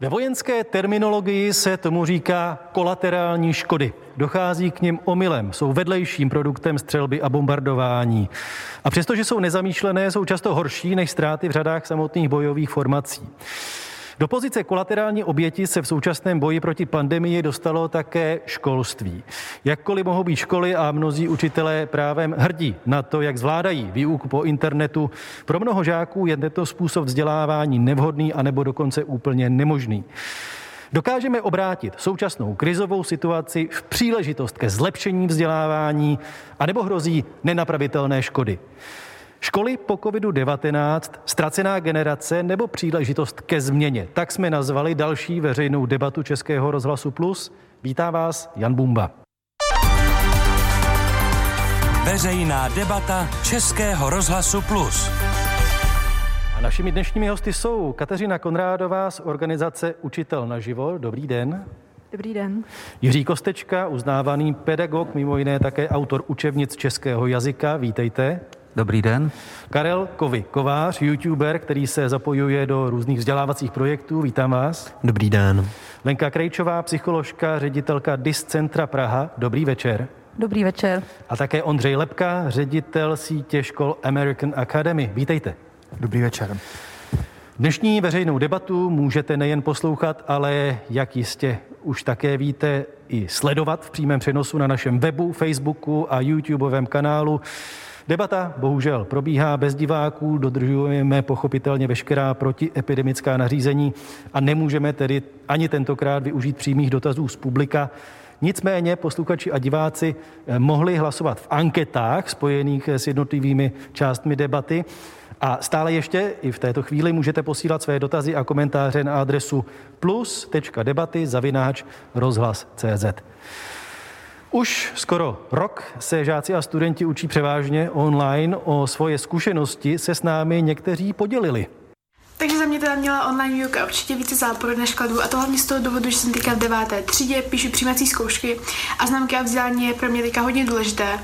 Ve vojenské terminologii se tomu říká kolaterální škody. Dochází k nim omylem, jsou vedlejším produktem střelby a bombardování. A přestože jsou nezamýšlené, jsou často horší než ztráty v řadách samotných bojových formací. Do pozice kolaterální oběti se v současném boji proti pandemii dostalo také školství. Jakkoliv mohou být školy a mnozí učitelé právem hrdí na to, jak zvládají výuku po internetu, pro mnoho žáků je tento způsob vzdělávání nevhodný anebo dokonce úplně nemožný. Dokážeme obrátit současnou krizovou situaci v příležitost ke zlepšení vzdělávání, anebo hrozí nenapravitelné škody. Školy po COVID-19, ztracená generace nebo příležitost ke změně. Tak jsme nazvali další veřejnou debatu Českého rozhlasu Plus. Vítá vás Jan Bumba. Veřejná debata Českého rozhlasu Plus. A našimi dnešními hosty jsou Kateřina Konrádová z organizace Učitel naživo. Dobrý den. Dobrý den. Jiří Kostečka, uznávaný pedagog, mimo jiné také autor učebnic českého jazyka. Vítejte. Dobrý den. Karel Kovy, kovář, youtuber, který se zapojuje do různých vzdělávacích projektů. Vítám vás. Dobrý den. Lenka Krejčová, psycholožka, ředitelka DIS Centra Praha. Dobrý večer. Dobrý večer. A také Ondřej Lepka, ředitel sítě škol American Academy. Vítejte. Dobrý večer. Dnešní veřejnou debatu můžete nejen poslouchat, ale jak jistě už také víte, i sledovat v přímém přenosu na našem webu, Facebooku a YouTubeovém kanálu. Debata bohužel probíhá bez diváků, dodržujeme pochopitelně veškerá protiepidemická nařízení a nemůžeme tedy ani tentokrát využít přímých dotazů z publika. Nicméně posluchači a diváci eh, mohli hlasovat v anketách spojených s jednotlivými částmi debaty. A stále ještě i v této chvíli můžete posílat své dotazy a komentáře na adresu plus.debaty zavináč rozhlas.cz. Už skoro rok se žáci a studenti učí převážně online. O svoje zkušenosti se s námi někteří podělili. Takže za mě teda měla online výuka určitě více záporu než kladu a to hlavně z toho důvodu, že jsem teďka v deváté třídě, píšu přijímací zkoušky a známky a vzdělání je pro mě teďka hodně důležité.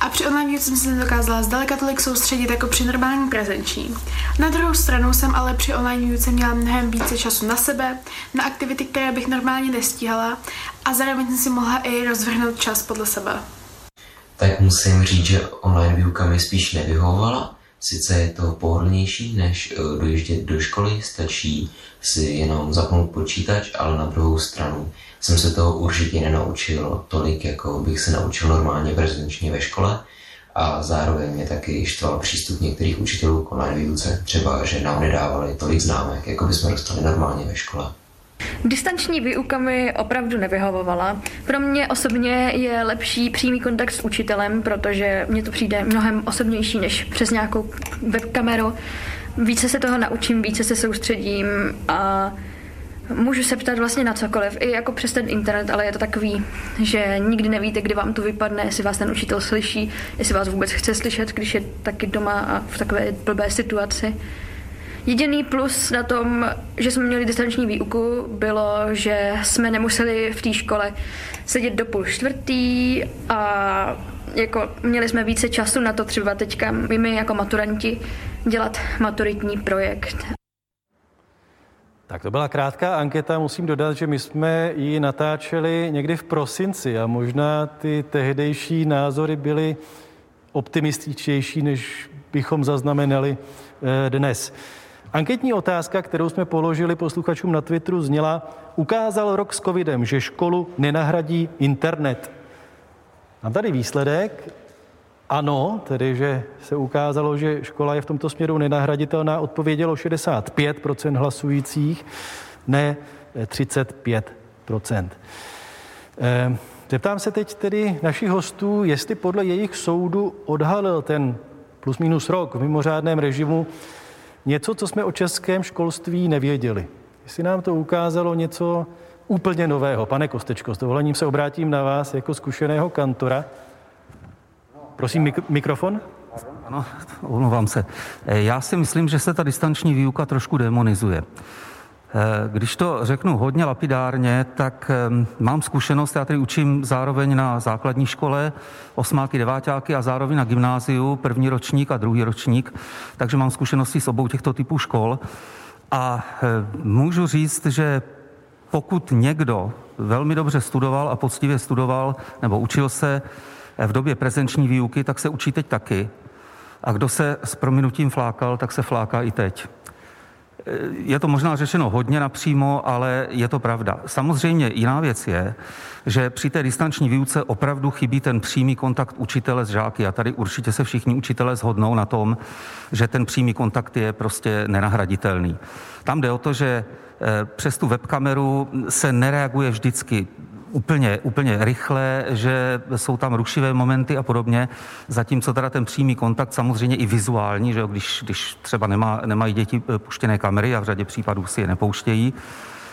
A při online výuce jsem se nedokázala zdaleka tolik soustředit jako při normální prezenční. Na druhou stranu jsem ale při online výuce měla mnohem více času na sebe, na aktivity, které bych normálně nestíhala a zároveň jsem si mohla i rozvrhnout čas podle sebe. Tak musím říct, že online výuka mi spíš nevyhovovala, Sice je to pohodlnější, než eh, dojíždět do školy, stačí si jenom zapnout počítač, ale na druhou stranu jsem se toho určitě nenaučil tolik, jako bych se naučil normálně prezenčně ve škole a zároveň mě taky štval přístup některých učitelů k online výuce, třeba že nám nedávali tolik známek, jako bychom dostali normálně ve škole. Distanční výuka mi opravdu nevyhovovala. Pro mě osobně je lepší přímý kontakt s učitelem, protože mně to přijde mnohem osobnější než přes nějakou webkameru. Více se toho naučím, více se soustředím a Můžu se ptát vlastně na cokoliv, i jako přes ten internet, ale je to takový, že nikdy nevíte, kdy vám to vypadne, jestli vás ten učitel slyší, jestli vás vůbec chce slyšet, když je taky doma a v takové blbé situaci. Jediný plus na tom, že jsme měli distanční výuku, bylo, že jsme nemuseli v té škole sedět do půl čtvrtý a jako měli jsme více času na to třeba teďka my jako maturanti dělat maturitní projekt. Tak to byla krátká anketa. Musím dodat, že my jsme ji natáčeli někdy v prosinci a možná ty tehdejší názory byly optimističtější, než bychom zaznamenali eh, dnes. Anketní otázka, kterou jsme položili posluchačům na Twitteru, zněla, ukázal rok s covidem, že školu nenahradí internet. Mám tady výsledek. Ano, tedy, že se ukázalo, že škola je v tomto směru nenahraditelná, odpovědělo 65% hlasujících, ne 35 eh, Zeptám se teď tedy našich hostů, jestli podle jejich soudu odhalil ten plus minus rok v mimořádném režimu něco, co jsme o českém školství nevěděli. Jestli nám to ukázalo něco úplně nového. Pane Kostečko, s dovolením se obrátím na vás jako zkušeného kantora. Prosím, mik- mikrofon. Ano, omlouvám se. Já si myslím, že se ta distanční výuka trošku demonizuje. Eh, když to řeknu hodně lapidárně, tak mám zkušenost, já tady učím zároveň na základní škole, osmáky, deváťáky a zároveň na gymnáziu, první ročník a druhý ročník, takže mám zkušenosti s obou těchto typů škol. A můžu říct, že pokud někdo velmi dobře studoval a poctivě studoval nebo učil se v době prezenční výuky, tak se učí teď taky. A kdo se s prominutím flákal, tak se fláká i teď. Je to možná řešeno hodně napřímo, ale je to pravda. Samozřejmě jiná věc je, že při té distanční výuce opravdu chybí ten přímý kontakt učitele s žáky. A tady určitě se všichni učitelé shodnou na tom, že ten přímý kontakt je prostě nenahraditelný. Tam jde o to, že eh, přes tu webkameru se nereaguje vždycky úplně, úplně rychle, že jsou tam rušivé momenty a podobně, zatímco teda ten přímý kontakt samozřejmě i vizuální, že jo, když, když třeba nemá, nemají děti eh, puštěné kamery a v řadě případů si je nepouštějí,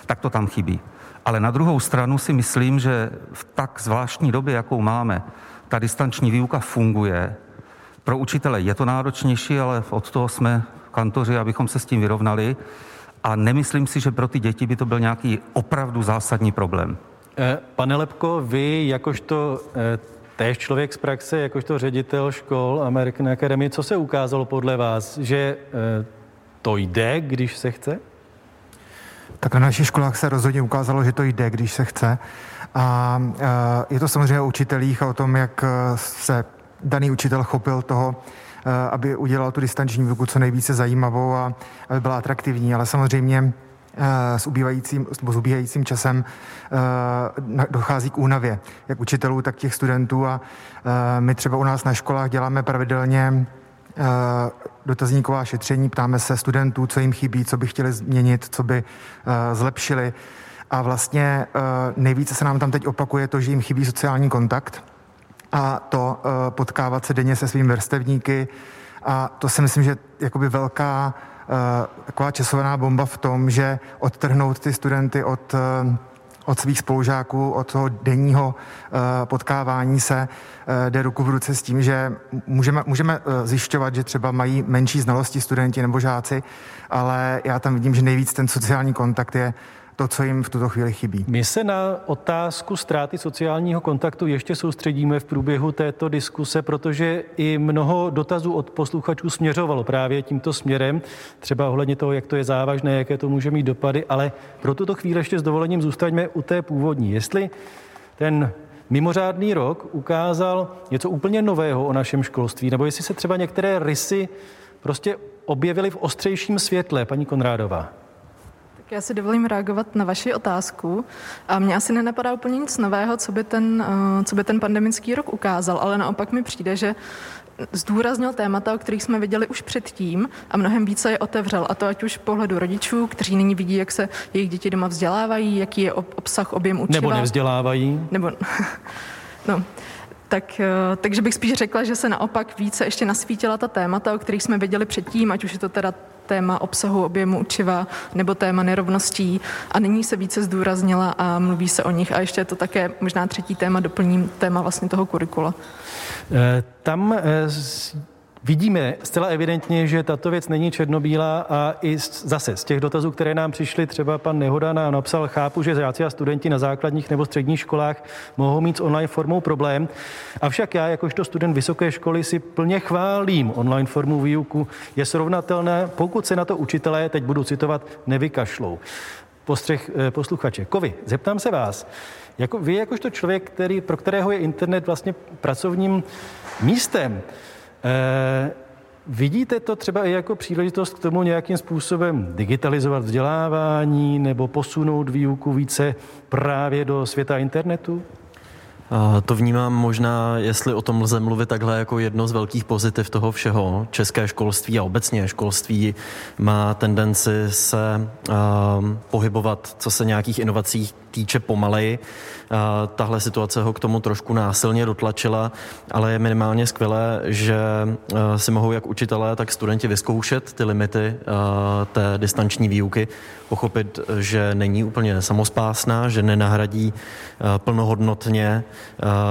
tak to tam chybí. Ale na druhou stranu si myslím, že v tak zvláštní době, jakou máme, ta distanční výuka funguje. Pro učitele je to náročnější, ale od toho jsme kantoři, abychom se s tím vyrovnali. A nemyslím si, že pro ty děti by to byl nějaký opravdu zásadní problém. Eh, pane Lepko, vy jakožto eh, též člověk z praxe, jakožto ředitel škol American Academy, co se ukázalo podle vás, že eh, to jde, když se chce? Tak na našich školách se rozhodně ukázalo, že to jde, když se chce. A je to samozřejmě o učitelích a o tom, jak se daný učitel chopil toho, aby udělal tu distanční výuku co nejvíce zajímavou a aby byla atraktivní. Ale samozřejmě s ubývajícím, s ubíhajícím časem eh, dochází k únavě, jak učitelů, tak těch studentů a eh, my třeba u nás na školách děláme pravidelně dotazníková šetření, ptáme se studentů, co jim chybí, co by chtěli změnit, co by zlepšili. A vlastně nejvíce se nám tam teď opakuje to, že jim chybí sociální kontakt a to potkávat se denně se svými vrstevníky. A to si myslím, že je velká Eh, taková časovaná bomba v tom, že odtrhnout ty studenty od eh, od svých spolužáků, od toho denního eh, potkávání se jde ruku v ruce s tím, že můžeme, můžeme zjišťovat, že třeba mají menší znalosti studenti nebo žáci, ale já tam vidím, že nejvíc ten sociální kontakt je to, co jim v tuto chvíli chybí. My se na otázku ztráty sociálního kontaktu ještě soustředíme v průběhu této diskuse, protože i mnoho dotazů od posluchačů směřovalo právě tímto směrem, třeba ohledně toho, jak to je závažné, jaké to může mít dopady, ale pro tuto chvíli ještě s dovolením zůstaňme u té původní. Jestli ten mimořádný rok ukázal něco úplně nového o našem školství, nebo jestli se třeba některé rysy prostě objevily v ostřejším světle, paní Konrádová. Tak já si dovolím reagovat na vaši otázku. A mně asi nenapadá úplně nic nového, co by ten, eh, co by ten pandemický rok ukázal, ale naopak mi přijde, že zdůraznil témata, o kterých jsme viděli už předtím a mnohem více je otevřel. A to ať už pohledu rodičů, kteří nyní vidí, jak se jejich děti doma vzdělávají, jaký je obsah, objem učiva. Nebo nevzdělávají. Nebo, no, tak, eh, takže bych spíš řekla, že se naopak více ještě nasvítila ta témata, o kterých jsme viděli předtím, ať už je to teda téma obsahu objemu učiva nebo téma nerovností a nyní se více zdůraznila a mluví se o nich a ještě je to také možná třetí téma, doplním téma vlastně toho kurikula. Eh, tam eh, Vidíme zcela evidentně, že tato věc není černobílá a i zase z těch dotazů, které nám přišly, třeba pan Nehoda nám napsal, chápu, že žáci a studenti na základních nebo středních školách mohou mít s online formou problém. Avšak já, jakožto student vysoké školy, si plně chválím online formu výuku. Je srovnatelné, pokud se na to učitelé, teď budu citovat, nevykašlou. Postřeh eh, posluchače. Kovi, zeptám se vás, jako, vy jakožto člověk, který, pro kterého je internet vlastně pracovním místem, vidíte to třeba i jako příležitost k tomu nějakým způsobem digitalizovat vzdělávání nebo posunout výuku více právě do světa internetu? To vnímám možná, jestli o tom lze mluvit takhle jako jedno z velkých pozitiv toho všeho. České školství a obecně školství má tendenci se uh, pohybovat, co se nějakých inovací týče pomaleji. Tahle situace ho k tomu trošku násilně dotlačila, ale je minimálně skvělé, že si mohou jak učitelé, tak studenti vyzkoušet ty limity té distanční výuky, pochopit, že není úplně samospásná, že nenahradí plnohodnotně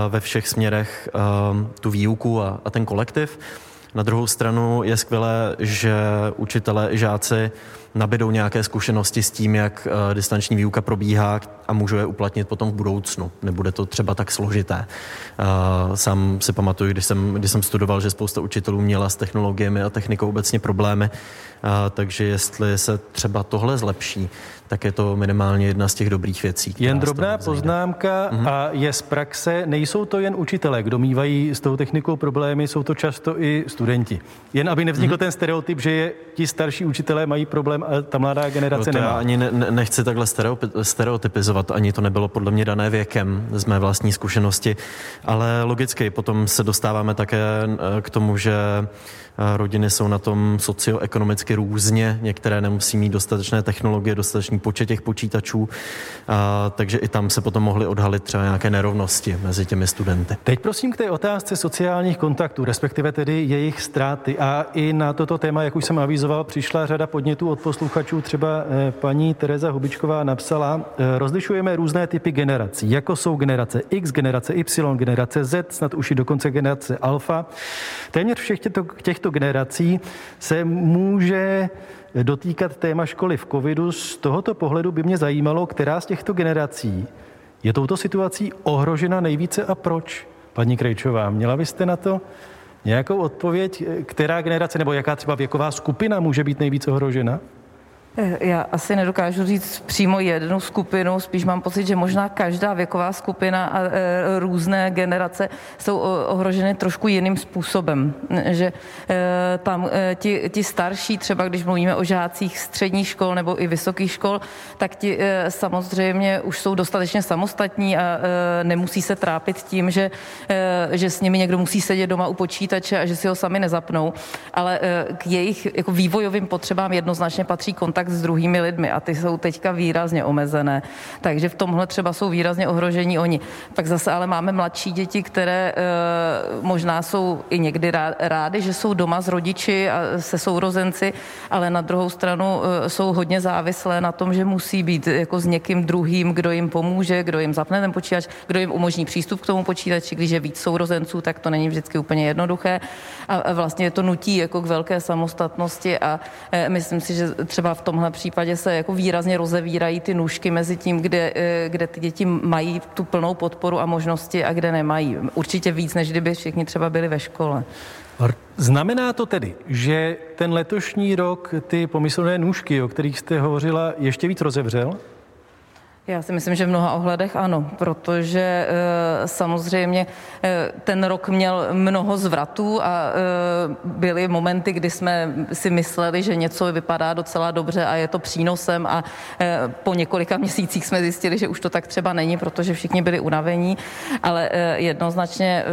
ve všech směrech tu výuku a ten kolektiv. Na druhou stranu je skvělé, že učitelé i žáci nabidou nějaké zkušenosti s tím, jak uh, distanční výuka probíhá a můžou je uplatnit potom v budoucnu. Nebude to třeba tak složité. Uh, sám si pamatuju, když jsem, když jsem studoval, že spousta učitelů měla s technologiemi a technikou obecně problémy, uh, takže jestli se třeba tohle zlepší, tak je to minimálně jedna z těch dobrých věcí. Jen drobná poznámka mm-hmm. a je z praxe, nejsou to jen učitelé, kdo mývají s tou technikou problémy, jsou to často i studenti. Jen aby nevznikl mm-hmm. ten stereotyp, že je, ti starší učitelé mají problém a ta mladá generace no nemá. Já ani ne, nechci takhle stereotypizovat, ani to nebylo podle mě dané věkem z mé vlastní zkušenosti, ale logicky potom se dostáváme také eh, k tomu, že rodiny jsou na tom socioekonomicky různě, některé nemusí mít dostatečné technologie, dostatečný počet těch počítačů, takže i tam se potom mohly odhalit třeba nějaké nerovnosti mezi těmi studenty. Teď prosím k té otázce sociálních kontaktů, respektive tedy jejich ztráty. A i na toto téma, jak už jsem avizoval, přišla řada podnětů od posluchačů. Třeba eh, paní Tereza Hubičková napsala, eh, rozlišujeme různé typy generací, jako jsou generace X, generace Y, generace Z, snad už i dokonce generace Alfa. Téměř všech těchto generací se může dotýkat téma školy v covidu. Z tohoto pohledu by mě zajímalo, která z těchto generací je touto situací ohrožena nejvíce a proč? Paní Krejčová, měla byste na to nějakou odpověď, která generace nebo jaká třeba věková skupina může být nejvíce ohrožena? Eh, já asi nedokážu říct přímo jednu skupinu, spíš mám pocit, že možná každá věková skupina a e, různé generace jsou ohroženy trošku jiným způsobem. Že tam ti, ti starší, třeba když mluvíme o žácích středních škol nebo i vysokých škol, tak ti samozřejmě už jsou dostatečně samostatní a nemusí se trápit tím, že, že s nimi někdo musí sedět doma u počítače a že si ho sami nezapnou. Ale k jejich jako vývojovým potřebám jednoznačně patří kontakt kontakt s druhými lidmi a ty jsou teďka výrazně omezené. Takže v tomhle třeba jsou výrazně ohrožení oni. Pak zase ale máme mladší děti, které e, možná jsou i někdy rády, že jsou doma s rodiči a se sourozenci, ale na druhou stranu e, jsou hodně závislé na tom, že musí být jako s někým druhým, kdo jim pomůže, kdo jim zapne ten počítač, kdo jim umožní přístup k tomu počítači, když je víc sourozenců, tak to není vždycky úplně jednoduché a vlastně to nutí jako k velké samostatnosti a myslím si, že třeba v tom tomhle případě se jako výrazně rozevírají ty nůžky mezi tím, kde, eh, kde ty děti mají tu plnou podporu a možnosti a kde nemají. Určitě víc, než kdyby všichni třeba byli ve škole. Znamená to tedy, že ten letošní rok ty pomyslné nůžky, o kterých jste hovořila, ještě víc rozevřel? Já si myslím, že v mnoha ohledech ano, protože e, samozřejmě e, ten rok měl mnoho zvratů a e, byly momenty, kdy jsme si mysleli, že něco vypadá docela dobře a je to přínosem a po několika měsících jsme zjistili, že už to tak třeba není, protože všichni byli unavení, ale jednoznačně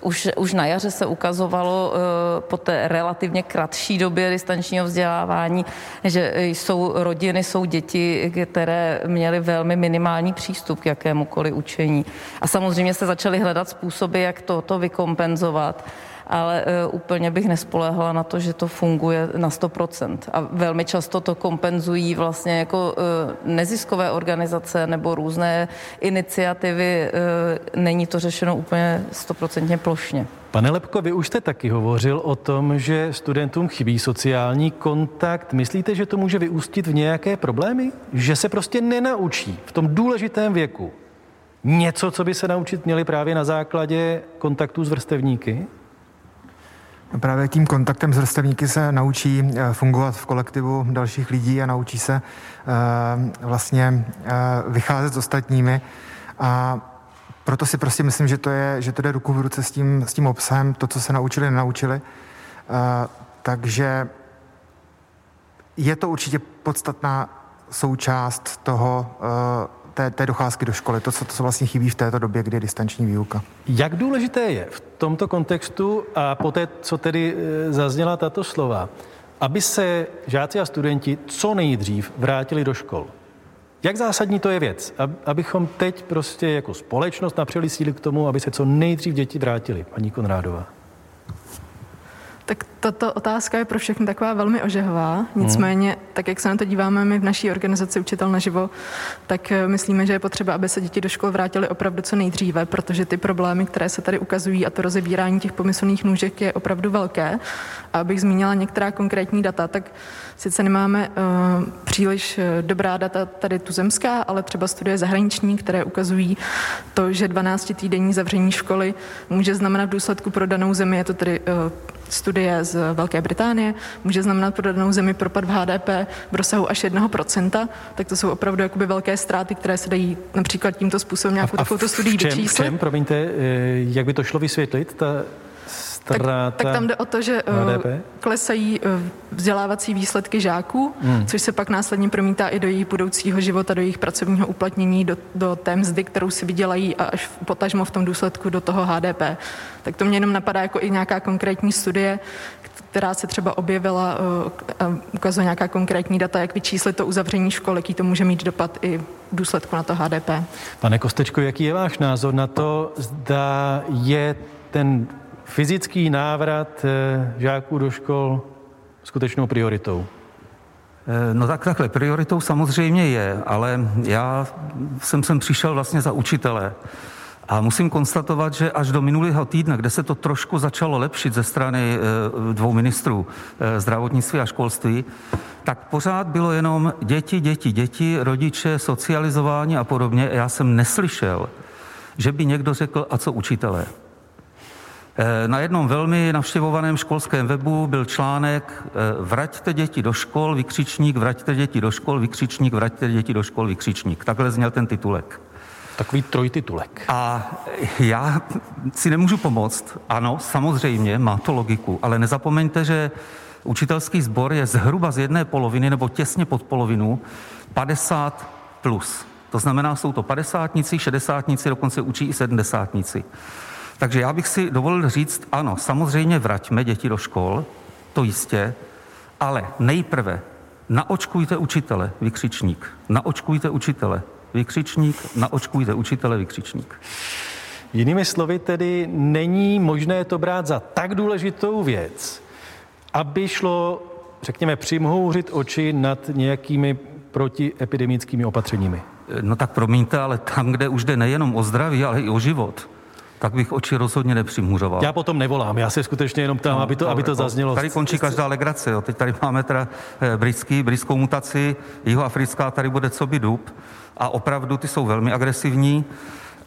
už, už na jaře se ukazovalo uh, po té relativně kratší době distančního vzdělávání, že jsou rodiny, jsou děti, které měly velmi minimální přístup k jakémukoliv učení. A samozřejmě se začaly hledat způsoby, jak toto vykompenzovat ale uh, úplně bych nespolehla na to, že to funguje na 100%. A velmi často to kompenzují vlastně jako uh, neziskové organizace nebo různé iniciativy. Uh, není to řešeno úplně 100% plošně. Pane Lepko, vy už jste taky hovořil o tom, že studentům chybí sociální kontakt. Myslíte, že to může vyústit v nějaké problémy? Že se prostě nenaučí v tom důležitém věku něco, co by se naučit měli právě na základě kontaktu s vrstevníky? Právě tím kontaktem s vrstevníky se naučí eh, fungovat v kolektivu dalších lidí a naučí se eh, vlastně eh, vycházet s ostatními. A proto si prostě myslím, že to, je, že to jde ruku v ruce s tím, s tím obsahem, to, co se naučili, nenaučili. Takže je to určitě podstatná součást toho, té, té docházky do školy, to co, to, co vlastně chybí v této době, kdy je distanční výuka. Jak důležité je v tomto kontextu a po té, co tedy e, zazněla tato slova, aby se žáci a studenti co nejdřív vrátili do škol? Jak zásadní to je věc, abychom teď prostě jako společnost napřeli síly k tomu, aby se co nejdřív děti vrátili, paní Konrádová? Tak tato otázka je pro všechny taková velmi ožehová. Nicméně, hmm. tak jak se na to díváme my v naší organizaci Učitel naživo, tak eh, myslíme, že je potřeba, aby se děti do škol vrátily opravdu co nejdříve, protože ty problémy, které se tady ukazují a to rozebírání těch pomyslných nůžek je opravdu velké. A abych zmínila některá konkrétní data, tak sice nemáme uh, příliš eh, dobrá data tady tuzemská, ale třeba studie zahraniční, které ukazují to, že 12 týdenní zavření školy může znamenat v důsledku pro danou zemi, je to tedy uh, studie z Velké Británie, může znamenat pro danou zemi propad v HDP v rozsahu až 1%, tak to jsou opravdu jakoby velké ztráty, které se dají například tímto způsobem nějakou takovou studii vyčíslit. Čem, promiňte, eh, jak by to šlo vysvětlit, ta tak, tak tam jde o to, že HDP? Eh, klesají eh, vzdělávací výsledky žáků, hmm. což se pak následně promítá i do jejich budoucího života, do jejich pracovního uplatnění, do, do té mzdy, kterou si vydělají a až potažmo v tom důsledku do toho HDP. Tak to mě jenom napadá jako i nějaká konkrétní studie, která se třeba objevila, eh, ukazuje nějaká konkrétní data, jak vyčíslit to uzavření škol, jaký to může mít dopad i v důsledku na to HDP. Pane Kostečko, jaký je váš názor na to, zda je ten fyzický návrat eh, žáků do škol skutečnou prioritou? Eh, no tak takhle, prioritou samozřejmě je, ale já jsem sem přišel vlastně za učitele. A musím konstatovat, že až do minulého týdne, kde se to trošku začalo lepšit ze strany eh, dvou ministrů zdravotnictví a školství, tak pořád bylo jenom děti, děti, děti, rodiče, socializování a podobně. Já jsem neslyšel, že by někdo řekl, a co učitelé. Eh, na jednom velmi navštěvovaném školském webu byl článek eh, Vraťte děti do škol, vykřičník, vraťte děti do škol, vykřičník, vraťte děti do škol, vykřičník. Takhle zněl ten titulek. Takový trojtitulek. A já si nemůžu pomoct. Ano, samozřejmě, má to logiku, ale nezapomeňte, že učitelský sbor je zhruba z jedné poloviny nebo těsně pod polovinu 50 plus. To znamená, jsou to padesátníci, šedesátníci, dokonce učí i sedmdesátníci. Takže já bych si dovolil říct, ano, samozřejmě vraťme děti do škol, to jistě, ale nejprve naočkujte učitele, vykřičník. Naočkujte učitele, vykřičník, naočkujte učitele, vykřičník. Jinými slovy tedy není možné to brát za tak důležitou věc, aby šlo, řekněme, přimhouřit oči nad nějakými protiepidemickými opatřeními. No tak promiňte, ale tam, kde už jde nejenom o zdraví, ale i o život, tak bych oči rozhodně nepřimůřoval. Já potom nevolám, já se skutečně jenom tam, no, aby, to, aby to zaznělo. Tady končí každá legrace. Jo. Teď tady máme teda eh, britský, britskou mutaci, jihoafrická tady bude co by dub a opravdu ty jsou velmi agresivní.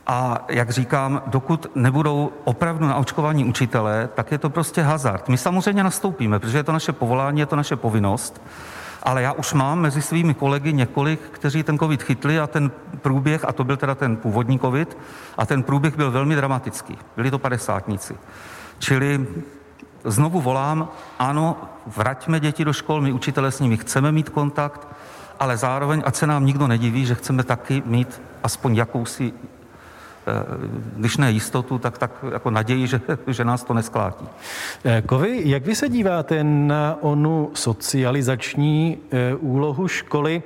A jak říkám, dokud nebudou opravdu na očkování učitelé, tak je to prostě hazard. My samozřejmě nastoupíme, protože je to naše povolání, je to naše povinnost, ale já už mám mezi svými kolegy několik, kteří ten covid chytli a ten průběh, a to byl teda ten původní covid, a ten průběh byl velmi dramatický. Byli to padesátníci. Čili znovu volám, ano, vraťme děti do škol, my učitelé s nimi chceme mít kontakt, ale zároveň, ať se nám nikdo nediví, že chceme taky mít aspoň jakousi když ne jistotu, tak, tak jako naději, že, že nás to nesklátí. Eh, Kovy, jak vy se díváte na onu socializační eh, úlohu školy,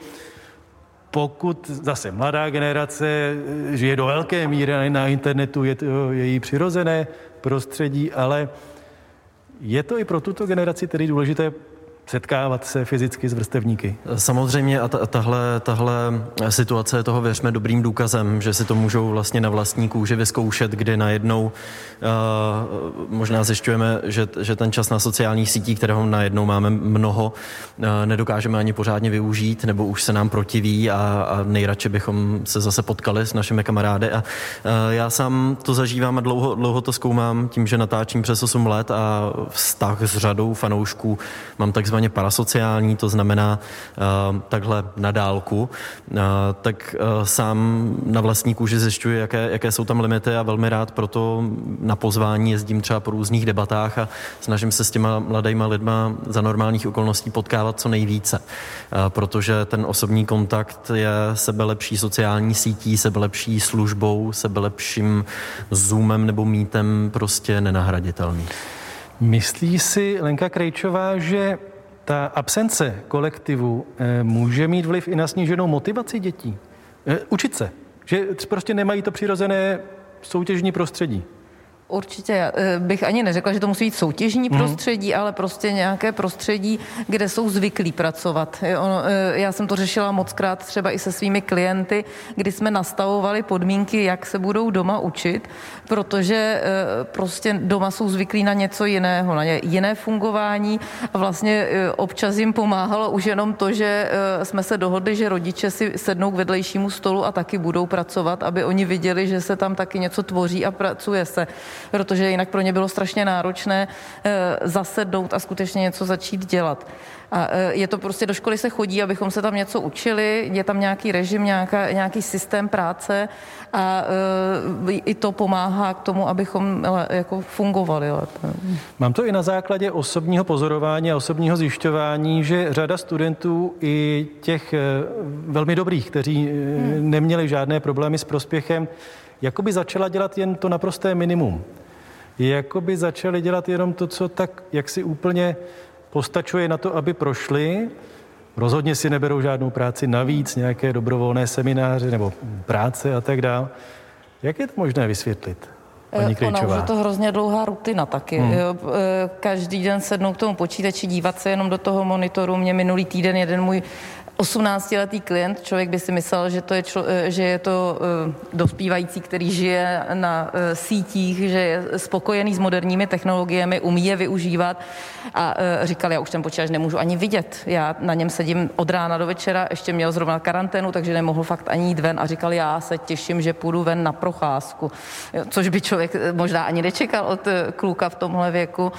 pokud zase mladá generace žije do velké míry na internetu, je to její přirozené prostředí, ale je to i pro tuto generaci tedy důležité setkávat se fyzicky s vrstevníky. Samozřejmě a tahle, tahle situace toho věřme dobrým důkazem, že si to můžou vlastně na vlastní kůži vyzkoušet, kdy najednou uh, možná zjišťujeme, že, že ten čas na sociálních sítích, kterého najednou máme mnoho, uh, nedokážeme ani pořádně využít, nebo už se nám protiví a, a nejradši bychom se zase potkali s našimi kamarády. A uh, já sám to zažívám a dlouho, dlouho to zkoumám tím, že natáčím přes 8 let a vztah s řadou fanoušků mám takzvaný takzvaně parasociální, to znamená uh, takhle na dálku, uh, tak uh, sám na vlastní kůži zjišťuji, jaké, jaké jsou tam limity a velmi rád proto na pozvání jezdím třeba po různých debatách a snažím se s těma mladýma lidma za normálních okolností potkávat co nejvíce, protože ten osobní kontakt je sebelepší sociální sítí, sebelepší službou, sebelepším zoomem nebo mítem prostě nenahraditelný. Myslí si Lenka Krejčová, že ta absence kolektivu eh, může mít vliv i na sníženou motivaci dětí. Eh, učit se, že prostě nemají to přirozené soutěžní prostředí. Určitě eh, bych ani neřekla, že to musí být soutěžní hmm. prostředí, ale prostě nějaké prostředí, kde jsou zvyklí pracovat. Eh, já jsem to řešila moc krát třeba i se svými klienty, kdy jsme nastavovali podmínky, jak se budou doma učit, protože eh, prostě doma jsou zvyklí na něco jiného, na jiné fungování a vlastně občas jim pomáhalo už jenom to, že jsme se dohodli, že rodiče si sednou k vedlejšímu stolu a taky budou pracovat, aby oni viděli, že se tam taky něco tvoří a pracuje se protože jinak pro ně bylo strašně náročné eh, zasednout a skutečně něco začít dělat. A eh, je to prostě do školy se chodí, abychom se tam něco učili, je tam nějaký režim, nějaká, nějaký systém práce a e, i to pomáhá k tomu, abychom jako fungovali. Mám to i na základě osobního pozorování a osobního zjišťování, že řada studentů i těch velmi dobrých, kteří hmm. neměli žádné problémy s prospěchem, jakoby začala dělat jen to naprosté minimum. Jakoby začali dělat jenom to, co tak jak si úplně postačuje na to, aby prošli. Rozhodně si neberou žádnou práci navíc, nějaké dobrovolné semináře nebo práce a tak dále. Jak je to možné vysvětlit? Paní Ona už je to hrozně dlouhá rutina taky. Hmm. Jo, e, každý den sednout k tomu počítači, dívat se jenom do toho monitoru. Mě minulý týden jeden můj 18-letý klient, člověk by si myslel, že, to je, člo, eh, že je to uh, dospívající, který žije na uh, sítích, že je spokojený s moderními technologiemi, umí je využívat a říkal, já už ten počítač nemůžu ani vidět. Já na něm sedím od rána do večera, ještě měl zrovna karanténu, takže nemohl fakt ani jít ven a říkal, já se těším, že půjdu ven na procházku, což by člověk možná ani nečekal od kluka v tomhle věku.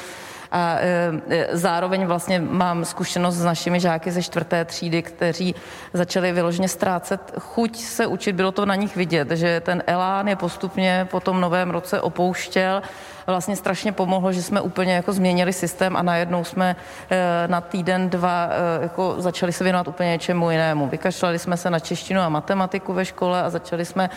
A e, e, zároveň vlastně mám zkušenost s našimi žáky ze čtvrté třídy, kteří začali vyloženě ztrácet chuť se učit. Bylo to na nich vidět, že ten elán je postupně po tom novém roce opouštěl vlastně strašně pomohlo, že jsme úplně jako změnili systém a najednou jsme e, na týden, dva jako začali se věnovat úplně něčemu jinému. Vykašlali jsme se na češtinu a matematiku ve škole a začali jsme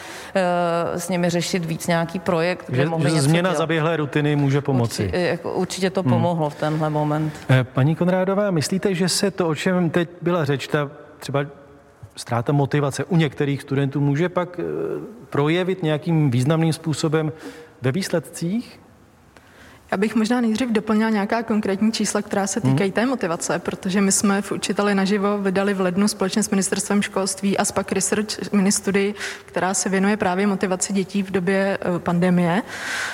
s nimi řešit víc nějaký projekt. Že, kde mohli že změna dělat. zaběhlé rutiny může pomoci. Určitě, jako, určitě to pomohlo. Hmm pomohlo v tenhle moment. Eh, paní Konrádová, myslíte, že se to, o čem teď byla řeč, ta třeba ztráta motivace u některých studentů může pak eh, projevit nějakým významným způsobem ve výsledcích? Já bych možná nejdřív doplnila nějaká konkrétní čísla, která se týkají hmm. té motivace, protože my jsme v Učiteli naživo vydali v lednu společně s ministerstvem školství a SPAC Research mini studii, která se věnuje právě motivaci dětí v době eh, pandemie.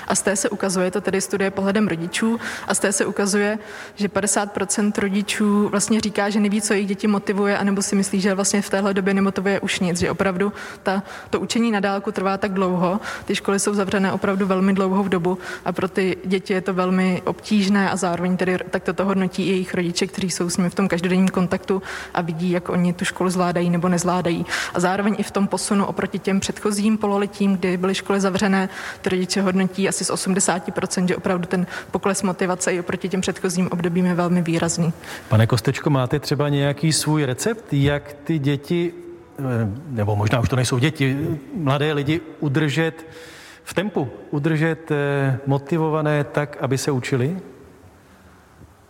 A z té se ukazuje, to tedy studie pohledem rodičů, a z té se ukazuje, že 50% rodičů vlastně říká, že neví, co jejich děti motivuje, anebo si myslí, že vlastně v téhle době nemotivuje už nic, že opravdu ta, to učení na dálku trvá tak dlouho, ty školy jsou zavřené opravdu velmi dlouhou v dobu a pro ty děti je to velmi obtížné a zároveň tedy tak toto hodnotí i jejich rodiče, kteří jsou s nimi v tom každodenním kontaktu a vidí, jak oni tu školu zvládají nebo nezvládají. A zároveň i v tom posunu oproti těm předchozím pololetím, kdy byly školy zavřené, ty rodiče hodnotí asi z 80%, že opravdu ten pokles motivace i oproti těm předchozím obdobím je velmi výrazný. Pane Kostečko, máte třeba nějaký svůj recept, jak ty děti, eh, nebo možná už to nejsou děti, mladé lidi udržet v tempu udržet eh, motivované tak, aby se učili?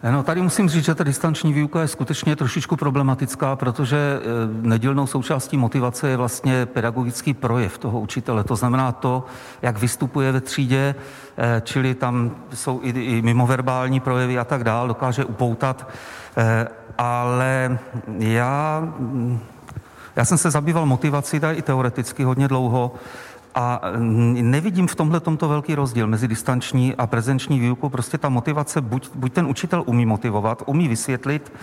Eh, no, tady musím říct, že ta distanční výuka je skutečně trošičku problematická, protože eh, nedílnou součástí motivace je vlastně pedagogický projev toho učitele. To znamená to, jak vystupuje ve třídě, čili tam jsou i, i mimoverbální projevy a tak dále, dokáže upoutat. Ale já, já jsem se zabýval motivací tady i teoreticky hodně dlouho a nevidím v tomhle tomto velký rozdíl mezi distanční a prezenční výukou. Prostě ta motivace, buď, buď ten učitel umí motivovat, umí vysvětlit,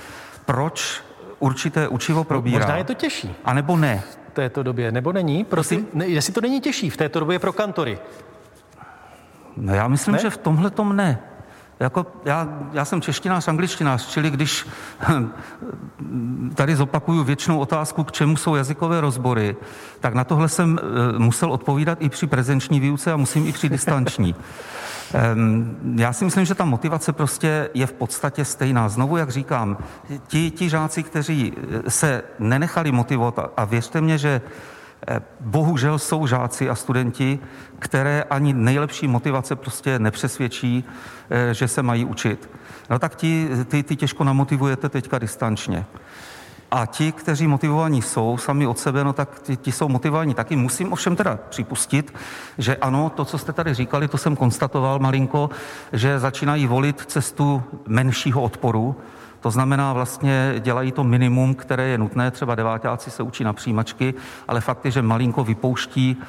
proč určité učivo probírá. Možná je to těžší. A nebo ne. V této době, nebo není? Prosím, ne, jestli to není těžší v této době pro kantory. No já myslím, ne? že v tomhle tom ne. Jako já, já jsem češtinář, angličtinář, čili když tady zopakuju věčnou otázku, k čemu jsou jazykové rozbory, tak na tohle jsem eh, musel odpovídat i při prezenční výuce a musím i při distanční. Já si myslím, že ta motivace prostě je v podstatě stejná. Znovu, jak říkám, ti, ti žáci, kteří eh, se nenechali motivovat, a věřte mě, že Eh, bohužel jsou žáci a studenti, které ani nejlepší motivace prostě nepřesvědčí, eh, že se mají učit. No tak ti, ty, ty těžko namotivujete teďka distančně. A ti, kteří motivovaní jsou sami od sebe, no tak ti, ti jsou motivovaní taky. Musím ovšem teda připustit, že ano, to, co jste tady říkali, to jsem konstatoval malinko, že začínají volit cestu menšího odporu, to znamená, vlastně dělají to minimum, které je nutné, třeba devátáci se učí na přijímačky, ale fakt je, že malinko vypouští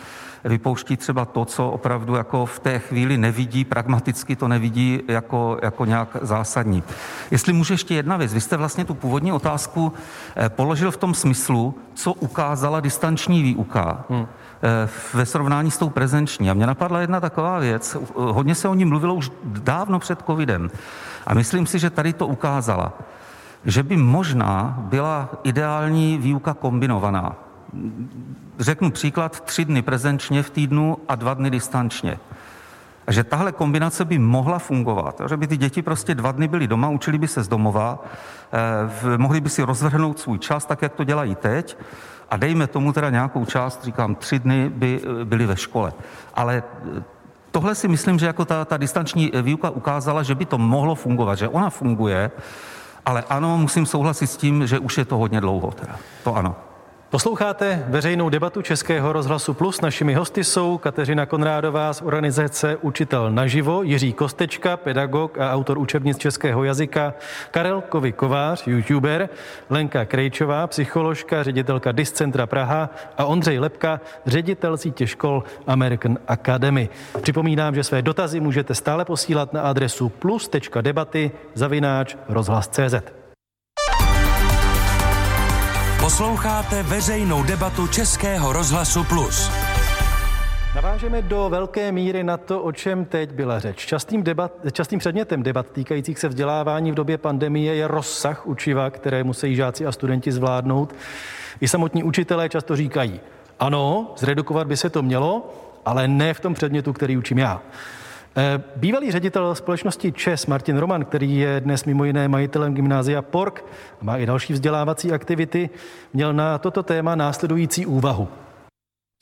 vypouští třeba to, co opravdu jako v té chvíli nevidí, pragmaticky to nevidí jako, jako nějak zásadní. Jestli může ještě jedna věc, vy jste vlastně tu původní otázku eh, položil v tom smyslu, co ukázala distanční výuka. Hmm ve srovnání s tou prezenční. A mě napadla jedna taková věc, hodně se o ní mluvilo už dávno před covidem. A myslím si, že tady to ukázala, že by možná byla ideální výuka kombinovaná. Řeknu příklad, tři dny prezenčně v týdnu a dva dny distančně. A že tahle kombinace by mohla fungovat, že by ty děti prostě dva dny byly doma, učili by se z domova, eh, mohli by si rozvrhnout svůj čas, tak jak to dělají teď, a dejme tomu teda nějakou část, říkám, tři dny by eh, byly ve škole. Ale eh, tohle si myslím, že jako ta, ta distanční výuka ukázala, že by to mohlo fungovat, že ona funguje, ale ano, musím souhlasit s tím, že už je to hodně dlouho teda. To ano. Posloucháte veřejnou debatu Českého rozhlasu Plus. Našimi hosty jsou Kateřina Konrádová z organizace Učitel naživo, Jiří Kostečka, pedagog a autor učebnic českého jazyka, Karel Kovy Kovář, youtuber, Lenka Krejčová, psycholožka, ředitelka Discentra Praha a Ondřej Lepka, ředitel sítě škol American Academy. Připomínám, že své dotazy můžete stále posílat na adresu plus.debaty zavináč rozhlas.cz. Posloucháte veřejnou debatu Českého rozhlasu Plus. Navážeme do velké míry na to, o čem teď byla řeč. Častým, debat, častým předmětem debat týkajících se vzdělávání v době pandemie je rozsah učiva, které musí žáci a studenti zvládnout. I samotní učitelé často říkají, ano, zredukovat by se to mělo, ale ne v tom předmětu, který učím já. Eh, bývalý ředitel společnosti ČES Martin Roman, který je dnes mimo jiné majitelem gymnázia PORK a má i další vzdělávací aktivity, měl na toto téma následující úvahu.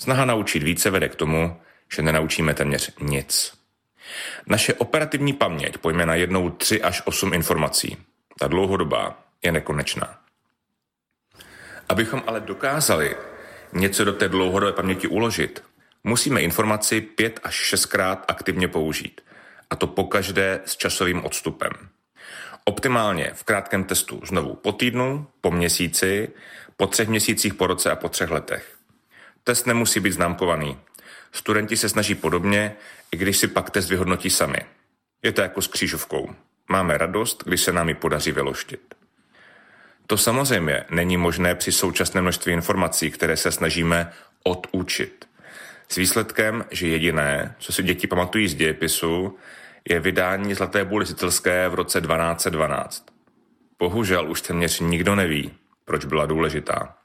Snaha naučit více vede k tomu, že nenaučíme téměř nic. Naše operativní paměť pojme na jednou 3 až 8 informací. Ta dlouhodobá je nekonečná. Abychom ale dokázali něco do té dlouhodobé paměti uložit, Musíme informaci pět až šestkrát aktivně použít. A to pokaždé s časovým odstupem. Optimálně v krátkém testu znovu po týdnu, po měsíci, po třech měsících, po roce a po třech letech. Test nemusí být známkovaný. Studenti se snaží podobně, i když si pak test vyhodnotí sami. Je to jako s křížovkou. Máme radost, když se nám ji podaří vyloštit. To samozřejmě není možné při současné množství informací, které se snažíme odučit. S výsledkem, že jediné, co si děti pamatují z dějepisu, je vydání Zlaté buly sicilské v roce 1212. Bohužel už téměř nikdo neví, proč byla důležitá.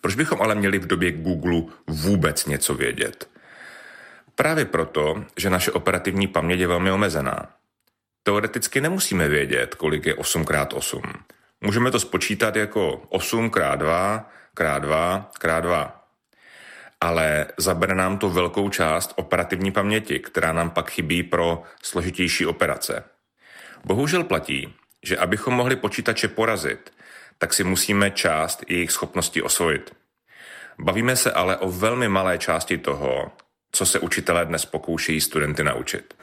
Proč bychom ale měli v době Google vůbec něco vědět? Právě proto, že naše operativní paměť je velmi omezená. Teoreticky nemusíme vědět, kolik je 8 x 8. Můžeme to spočítat jako 8 x 2 x 2 x 2 ale zabere nám to velkou část operativní paměti, která nám pak chybí pro složitější operace. Bohužel platí, že abychom mohli počítače porazit, tak si musíme část jejich schopností osvojit. Bavíme se ale o velmi malé části toho, co se učitelé dnes pokouší studenty naučit.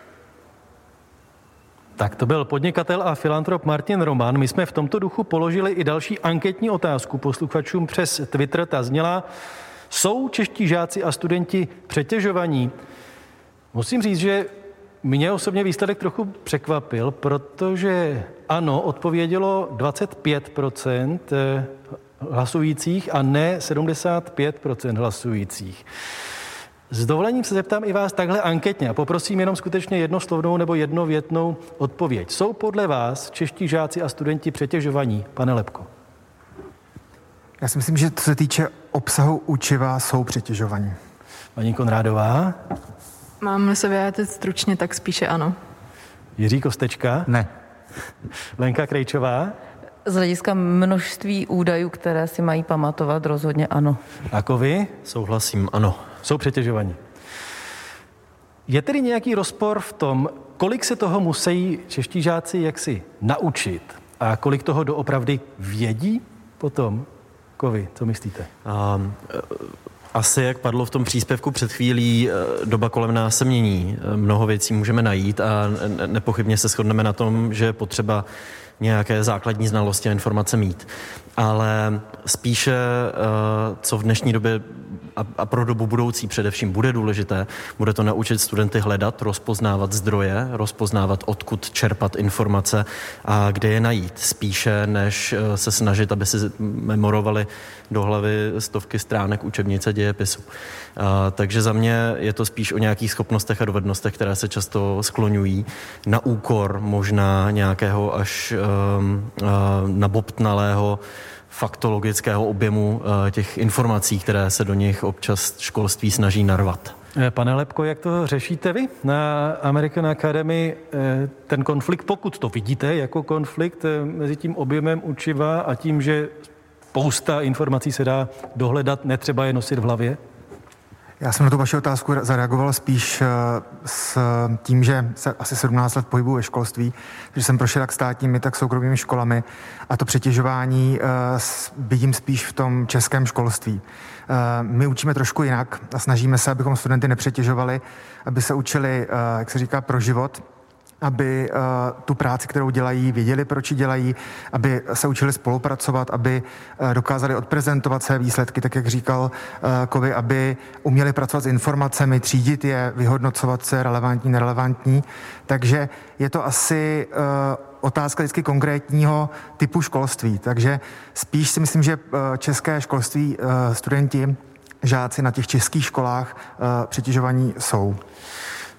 Tak to byl podnikatel a filantrop Martin Roman. My jsme v tomto duchu položili i další anketní otázku posluchačům přes Twitter. Ta zněla, jsou čeští žáci a studenti přetěžovaní? Musím říct, že mě osobně výsledek trochu překvapil, protože ano, odpovědělo 25 eh, hlasujících a ne 75% hlasujících. S dovolením se zeptám i vás takhle anketně a poprosím jenom skutečně jednoslovnou nebo jednovětnou odpověď. Jsou podle vás čeští žáci a studenti přetěžovaní, pane Lepko? Já si myslím, že co se týče obsahu učiva, jsou přetěžovaní. Paní Konrádová? Mám se vyjádřit stručně, tak spíše ano. Jiří Kostečka? Ne. Lenka Krejčová? Z hlediska množství údajů, které si mají pamatovat, rozhodně ano. Jako vy? Souhlasím, ano. Jsou přetěžovaní. Je tedy nějaký rozpor v tom, kolik se toho musí čeští žáci jaksi naučit a kolik toho doopravdy vědí? potom. Kovy, co myslíte? Um, asi, jak padlo v tom příspěvku před chvílí, eh, doba kolem nás se mění. Eh, mnoho věcí můžeme najít a nepochybně se shodneme na tom, že je potřeba nějaké základní znalosti a informace mít. Ale spíše, co v dnešní době a, pro dobu budoucí především bude důležité, bude to naučit studenty hledat, rozpoznávat zdroje, rozpoznávat, odkud čerpat informace a kde je najít, spíše než se snažit, aby si memorovali do hlavy stovky stránek učebnice dějepisu. A, takže za mě je to spíš o nějakých schopnostech a dovednostech, které se často skloňují na úkor možná nějakého až um, uh, nabobtnalého faktologického objemu uh, těch informací, které se do nich občas školství snaží narvat. Eh, pane Lepko, jak to řešíte vy na American Academy? Eh, ten konflikt, pokud to vidíte jako konflikt mezi tím objemem učiva a tím, že spousta informací se dá dohledat, netřeba je nosit v hlavě? Já jsem na tu vaši otázku zareagoval spíš eh, s tím, že se asi 17 let pohybuji ve školství, že jsem prošel jak státními, tak soukromými školami a to přetěžování eh, vidím spíš v tom českém školství. Eh, my učíme trošku jinak a snažíme se, abychom studenty nepřetěžovali, aby se učili, jak se říká, pro život, aby uh, tu práci, kterou dělají, věděli, proč ji dělají, aby se učili spolupracovat, aby uh, dokázali odprezentovat své výsledky, tak jak říkal uh, Kovy, aby uměli pracovat s informacemi, třídit je, vyhodnocovat, co je relevantní, nerelevantní. Takže je to asi otázka vždycky konkrétního typu školství. Takže spíš si myslím, že české školství, studenti, žáci na těch českých školách přetěžovaní jsou.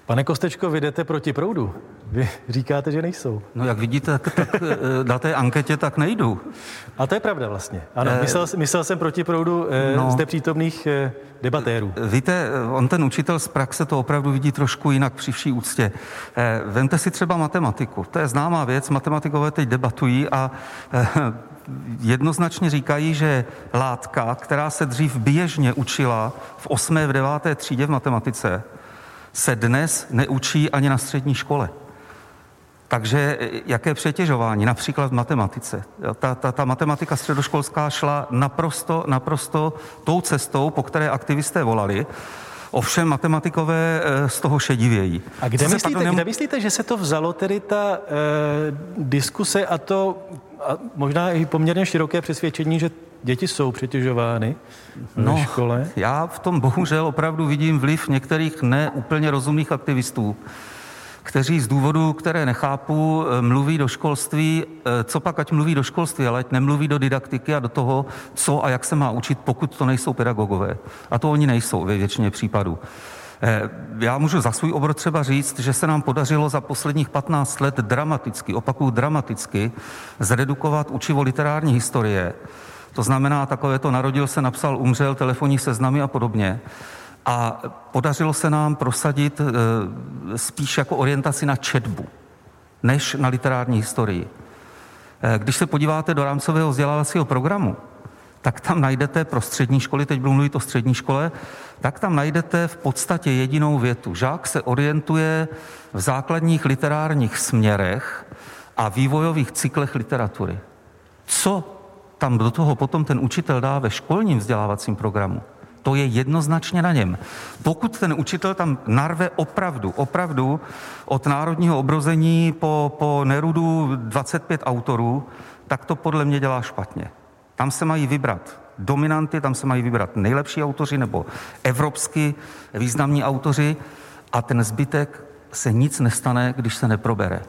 Pane Kostečko, vy jdete proti proudu. Vy říkáte, že nejsou. No jak vidíte, tak, tak eh, na té anketě tak nejdu. A to je pravda vlastně. Ano, eh, myslel, myslel jsem proti proudu eh, no, zde přítomných eh, debatérů. Víte, on ten učitel z praxe to opravdu vidí trošku jinak při vší úctě. Eh, vemte si třeba matematiku. To je známá věc, matematikové teď debatují a eh, jednoznačně říkají, že látka, která se dřív běžně učila v 8. v 9. třídě v matematice, se dnes neučí ani na střední škole. Takže e, jaké přetěžování, například v matematice. Ta, ta, ta matematika středoškolská šla naprosto, naprosto tou cestou, po které aktivisté volali, Ovšem matematikové e, z toho šedivějí. A kde, myslíte, nem... kde myslíte, že se to vzalo, tedy ta e, diskuse a to a možná i poměrně široké přesvědčení, že děti jsou přetěžovány no, ve škole? Já v tom bohužel opravdu vidím vliv některých neúplně rozumných aktivistů, kteří z důvodu, které nechápu, eh, mluví do školství, eh, co pak ať mluví do školství, ale ať nemluví do didaktiky a do toho, co a jak se má učit, pokud to nejsou pedagogové. A to oni nejsou ve většině případů. Eh, já můžu za svůj obor třeba říct, že se nám podařilo za posledních 15 let dramaticky, opakuju dramaticky, zredukovat učivo literární historie to znamená, takové to narodil se, napsal, umřel, telefonní seznamy a podobně. A podařilo se nám prosadit e, spíš jako orientaci na četbu, než na literární historii. E, když se podíváte do rámcového vzdělávacího programu, tak tam najdete pro střední školy, teď budu mluvit o střední škole, tak tam najdete v podstatě jedinou větu. Žák se orientuje v základních literárních směrech a vývojových cyklech literatury. Co tam do toho potom ten učitel dá ve školním vzdělávacím programu, to je jednoznačně na něm. Pokud ten učitel tam narve opravdu, opravdu od národního obrození po, po Nerudu 25 autorů, tak to podle mě dělá špatně. Tam se mají vybrat dominanty, tam se mají vybrat nejlepší autoři nebo evropsky významní autoři a ten zbytek se nic nestane, když se neprobere.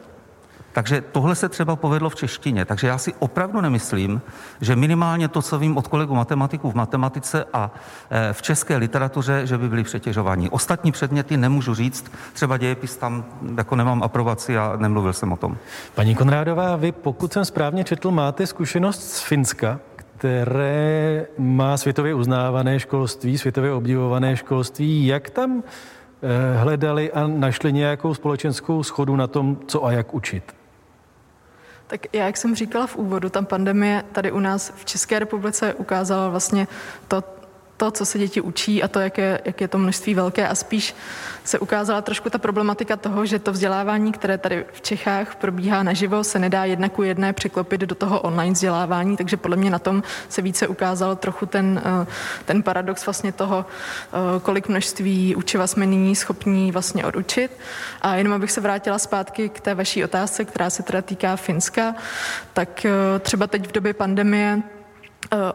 Takže tohle se třeba povedlo v češtině. Takže já si opravdu nemyslím, že minimálně to, co vím od kolegu matematiků v matematice a e, v české literatuře, že by byli přetěžováni. Ostatní předměty nemůžu říct, třeba dějepis tam jako nemám aprobaci a nemluvil jsem o tom. Paní Konrádová, vy, pokud jsem správně četl, máte zkušenost z Finska, které má světově uznávané školství, světově obdivované školství. Jak tam e, hledali a našli nějakou společenskou schodu na tom, co a jak učit? Tak já, jak jsem říkala v úvodu, tam pandemie tady u nás v České republice ukázala vlastně to, to, co se děti učí a to, jak je, jak je to množství velké a spíš se ukázala trošku ta problematika toho, že to vzdělávání, které tady v Čechách probíhá naživo, se nedá jedna ku jedné překlopit do toho online vzdělávání, takže podle mě na tom se více ukázal trochu ten, eh, ten paradox vlastně toho, eh, kolik množství učiva jsme nyní schopní vlastně odučit. A jenom abych se vrátila zpátky k té vaší otázce, která se teda týká Finska, tak eh, třeba teď v době pandemie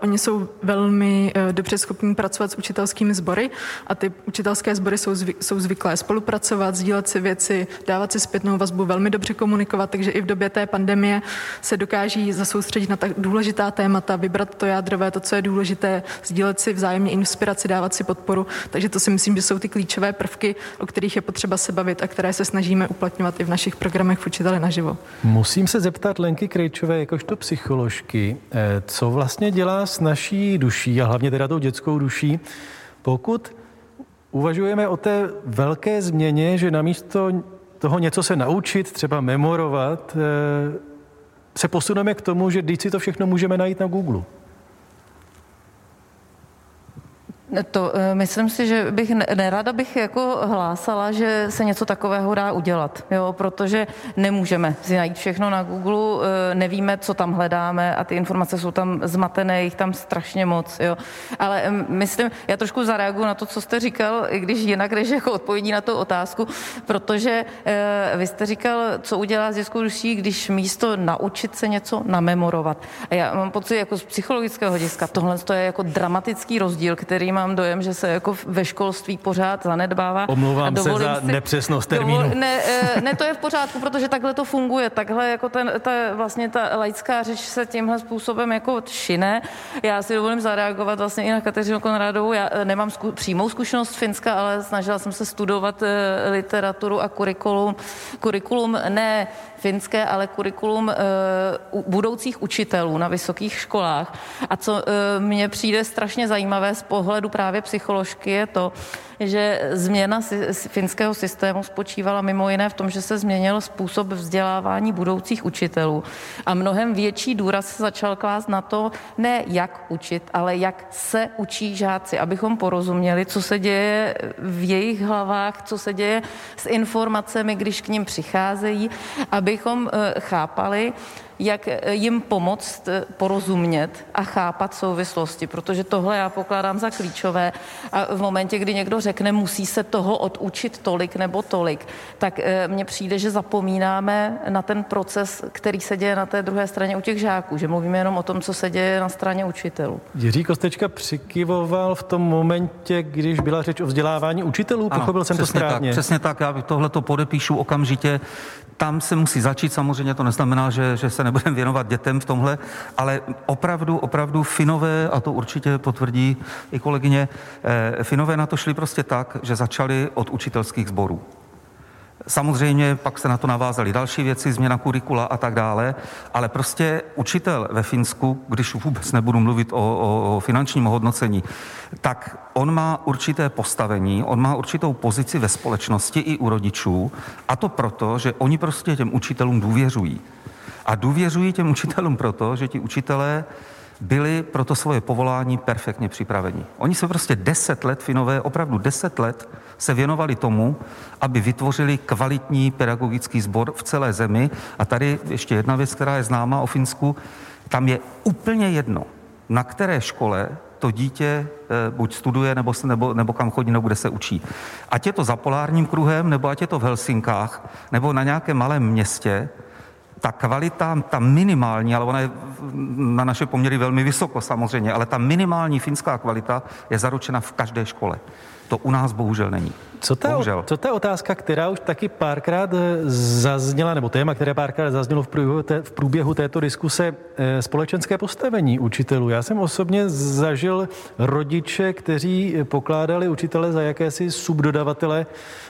oni jsou velmi uh, dobře schopní pracovat s učitelskými sbory a ty učitelské sbory jsou, zvy, jsou zvyklé spolupracovat, sdílet si věci, dávat si zpětnou vazbu, velmi dobře komunikovat, takže i v době té pandemie se dokáží zasoustředit na tak důležitá témata, vybrat to jádrové, to, co je důležité, sdílet si vzájemně inspiraci, dávat si podporu. Takže to si myslím, že jsou ty klíčové prvky, o kterých je potřeba se bavit a které se snažíme uplatňovat i v našich programech v učiteli naživo. Musím se zeptat Lenky Krejčové, jakožto psycholožky, eh, co vlastně dělá s naší duší a hlavně teda tou dětskou duší, pokud uvažujeme o té velké změně, že namísto toho něco se naučit, třeba memorovat, eh, se posuneme k tomu, že když si to všechno můžeme najít na Google. To eh, myslím si, že bych nerada bych jako hlásala, že se něco takového dá udělat, jo, protože nemůžeme si najít všechno na Google, eh, nevíme, co tam hledáme a ty informace jsou tam zmatené, jich tam strašně moc, jo. Ale myslím, já trošku zareaguju na to, co jste říkal, i když jinak než jako odpovědí na tu otázku, protože eh, vy jste říkal, co udělá dětskou duší, když místo naučit se něco namemorovat. A já mám pocit, jako z psychologického hlediska, tohle je jako dramatický rozdíl, který má mám dojem, že se jako ve školství pořád zanedbává. Omlouvám se za si, nepřesnost termínu. Dovol, ne, eh, ne, to je v pořádku, protože takhle to funguje. Takhle jako ten, ta, vlastně ta laická řeč se tímhle způsobem jako šine. Já si dovolím zareagovat vlastně i na Kateřinu Konradovou. Já eh, nemám zku, přímou zkušenost z Finska, ale snažila jsem se studovat eh, literaturu a kurikulum. Kurikulum ne finské, ale kurikulum budoucích učitelů na vysokých školách. A co mně přijde strašně zajímavé z pohledu právě psycholožky je to, že změna finského systému spočívala mimo jiné v tom, že se změnil způsob vzdělávání budoucích učitelů. A mnohem větší důraz se začal klást na to, ne jak učit, ale jak se učí žáci, abychom porozuměli, co se děje v jejich hlavách, co se děje s informacemi, když k ním přicházejí, abychom eh, chápali, jak eh, jim pomoct eh, porozumět a chápat souvislosti, protože tohle já pokládám za klíčové a v momentě, kdy někdo řekne, musí se toho odučit tolik nebo tolik, tak eh, mně přijde, že zapomínáme na ten proces, který se děje na té druhé straně u těch žáků, že mluvíme jenom o tom, co se děje na straně učitelů. Jiří Kostečka přikyvoval v tom momentě, když byla řeč o vzdělávání učitelů, ano, pochopil jsem to správně. Tak, přesně tak, já tohle to podepíšu okamžitě. Tam se musí začít, samozřejmě to neznamená, že, že se nebudeme věnovat dětem v tomhle, ale opravdu, opravdu Finové, a to určitě potvrdí i kolegyně, eh, Finové na to šli prostě tak, že začali od učitelských sborů. Samozřejmě pak se na to navázaly další věci, změna kurikula a tak dále, ale prostě učitel ve Finsku, když vůbec nebudu mluvit o, o, o finančním hodnocení, tak on má určité postavení, on má určitou pozici ve společnosti i u rodičů a to proto, že oni prostě těm učitelům důvěřují. A důvěřují těm učitelům proto, že ti učitelé byli pro to svoje povolání perfektně připraveni. Oni se prostě deset let, Finové, opravdu deset let se věnovali tomu, aby vytvořili kvalitní pedagogický sbor v celé zemi. A tady ještě jedna věc, která je známá o Finsku, tam je úplně jedno, na které škole to dítě e, buď studuje, nebo, se, nebo, nebo kam chodí, nebo kde se učí. Ať je to za polárním kruhem, nebo ať je to v Helsinkách, nebo na nějakém malém městě, ta kvalita, ta minimální, ale ona je na naše poměry velmi vysoko samozřejmě, ale ta minimální finská kvalita je zaručena v každé škole. To u nás bohužel není. Co ta, bohužel. co ta otázka, která už taky párkrát eh, zazněla, nebo téma, které párkrát zaznělo v průběhu, té, v průběhu této diskuse, eh, společenské postavení učitelů. Já jsem osobně zažil rodiče, kteří pokládali učitele za jakési subdodavatele,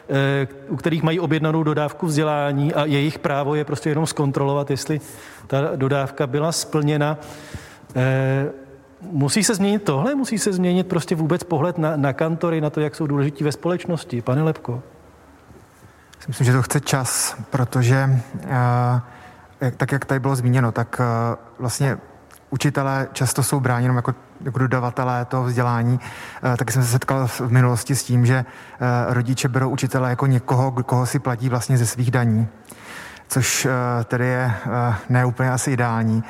eh, u kterých mají objednanou dodávku vzdělání a jejich právo je prostě jenom zkontrolovat, jestli ta dodávka byla splněna. Musí se změnit tohle? Musí se změnit prostě vůbec pohled na, na kantory, na to, jak jsou důležití ve společnosti? Pane Lepko? Myslím, že to chce čas, protože uh, tak, jak tady bylo zmíněno, tak uh, vlastně učitelé často jsou bráni jenom jako jako dodavatelé toho vzdělání, tak jsem se setkal v minulosti s tím, že rodiče berou učitele jako někoho, koho si platí vlastně ze svých daní což tedy je neúplně asi ideální.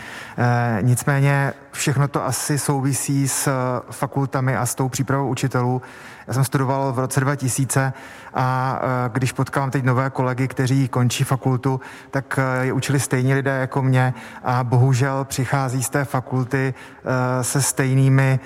Nicméně všechno to asi souvisí s fakultami a s tou přípravou učitelů. Já jsem studoval v roce 2000 a když potkám teď nové kolegy, kteří končí fakultu, tak je učili stejní lidé jako mě a bohužel přichází z té fakulty se stejnými